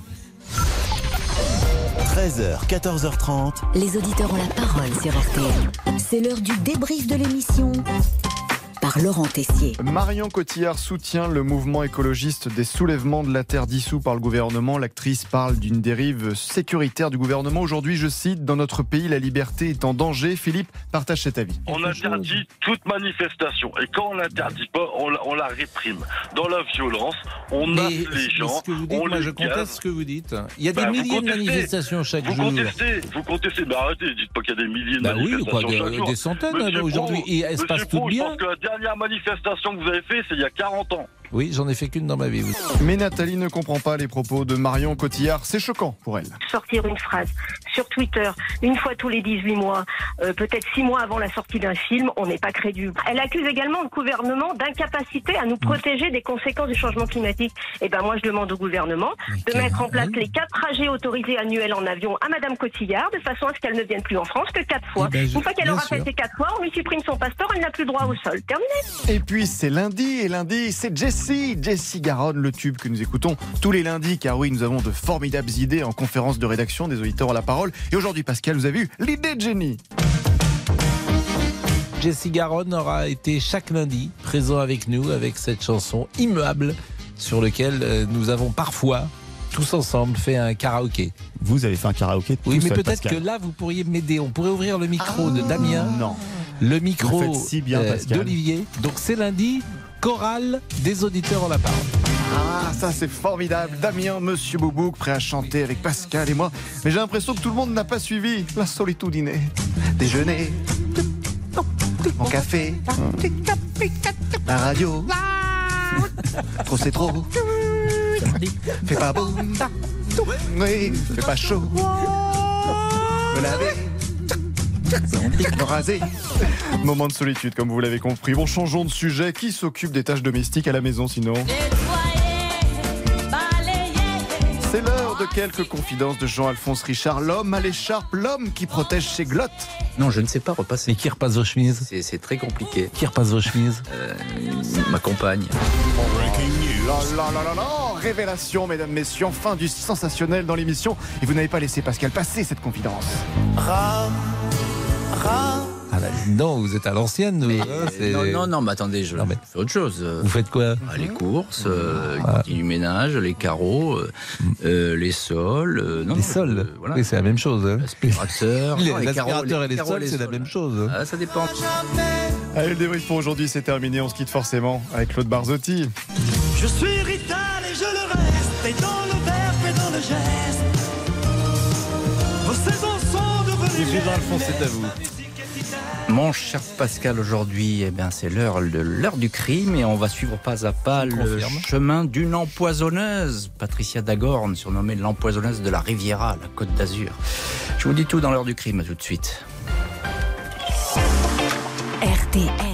13h, 14h30. Les auditeurs ont la parole sur RTL. C'est l'heure du débrief de l'émission par Laurent Tessier. Marion Cotillard soutient le mouvement écologiste des soulèvements de la terre dissous par le gouvernement. L'actrice parle d'une dérive sécuritaire du gouvernement. Aujourd'hui, je cite, dans notre pays, la liberté est en danger. Philippe, partage cet avis. On interdit toute manifestation. Et quand on l'interdit pas, on la, on la réprime. Dans la violence, on Mais masse les gens. ce que vous dites, on moi les je conteste ce que vous dites. Il y a des Bah, vous milliers de contestez. manifestations chaque vous jour. Contestez, vous contestez, mais arrêtez, dites pas qu'il y a des milliers de Bah oui, manifestations quoi, des- chaque jour. des centaines, euh, aujourd'hui. Et Pro, bien. Je pense que la dernière manifestation que vous avez fait, c'est il y a 40 ans. Oui, j'en ai fait qu'une dans ma vie. oui. Mais Nathalie ne comprend pas les propos de Marion Cotillard. C'est choquant pour elle. sortir une phrase sur Twitter une fois tous les 18 mois, euh, peut-être 6 mois avant la sortie d'un film, on n'est pas crédule. Elle accuse également le gouvernement d'incapacité à nous protéger des conséquences du changement climatique. Et ben moi je demande au gouvernement de mettre en place les quatre trajets autorisés annuels en avion à Madame Cotillard de façon à ce qu'elle ne vienne plus en France que quatre fois. Eh ben, je- une fois qu'elle aura fait ces quatre fois, on lui supprime son passeport, elle n'a plus droit au sol. Terminé. Et puis c'est lundi, et lundi c'est Jessie, Jessie Garonne, le tube que nous écoutons tous les lundis, car oui, nous avons de formidables idées en conférence de rédaction des auditeurs à la parole. Et aujourd'hui, Pascal, vous avez eu l'idée de génie. Jessie Garonne aura été chaque lundi présent avec nous avec cette chanson immuable sur lequel euh, nous avons parfois tous ensemble fait un karaoké. Vous avez fait un karaoké Oui, mais peut-être que là, vous pourriez m'aider. On pourrait ouvrir le micro de Damien. Non. Le micro si bien, euh, Pascal. d'Olivier. Donc c'est lundi, chorale des auditeurs en la parole. Ah, ça c'est formidable. Damien, Monsieur Boubouk, prêt à chanter avec Pascal et moi. Mais j'ai l'impression que tout le monde n'a pas suivi la solitude. Déjeuner, mon café, la radio. Trop c'est trop. Fait pas beau. Oui, fait pas chaud. Me laver. Me raser. Moment de solitude, comme vous l'avez compris. Bon, changeons de sujet. Qui s'occupe des tâches domestiques à la maison sinon C'est l'heure de quelques confidences de Jean-Alphonse Richard, l'homme à l'écharpe, l'homme qui protège ses glottes. Non, je ne sais pas repasser. Mais qui repasse vos chemises? C'est c'est très compliqué. Qui repasse vos chemises? Euh, Ma compagne. La la la la la Révélation, mesdames, messieurs, fin du sensationnel dans l'émission. Et vous n'avez pas laissé Pascal passer cette confidence. Ah bah, non, vous êtes à l'ancienne. hein, c'est- Non, non, non, mais attendez, je fais autre chose. Euh, Vous faites quoi? Ah, Les courses, euh, du ménage, les carreaux, euh, euh, les sols. euh, non, Les sols euh, voilà. Oui, c'est la même chose. hein. L'aspirateur. Les- [LAUGHS] non, les et les carreaux, sols, c'est la même chose. Ah, ça dépend. Allez, le débrief pour aujourd'hui, c'est terminé. On se quitte forcément avec Claude Barzotti. Je suis Rital et je le reste, et dans le verbe et dans le geste. Vos saisons sont devenues. Jean-Alphonse, c'est à vous. Mon cher Pascal, aujourd'hui, eh bien, c'est l'heure de l'heure du crime et on va suivre pas à pas le confirme. chemin d'une empoisonneuse, Patricia Dagorn, surnommée l'empoisonneuse de la Riviera, la Côte d'Azur. Je vous dis tout dans l'heure du crime, à tout de suite. RTL.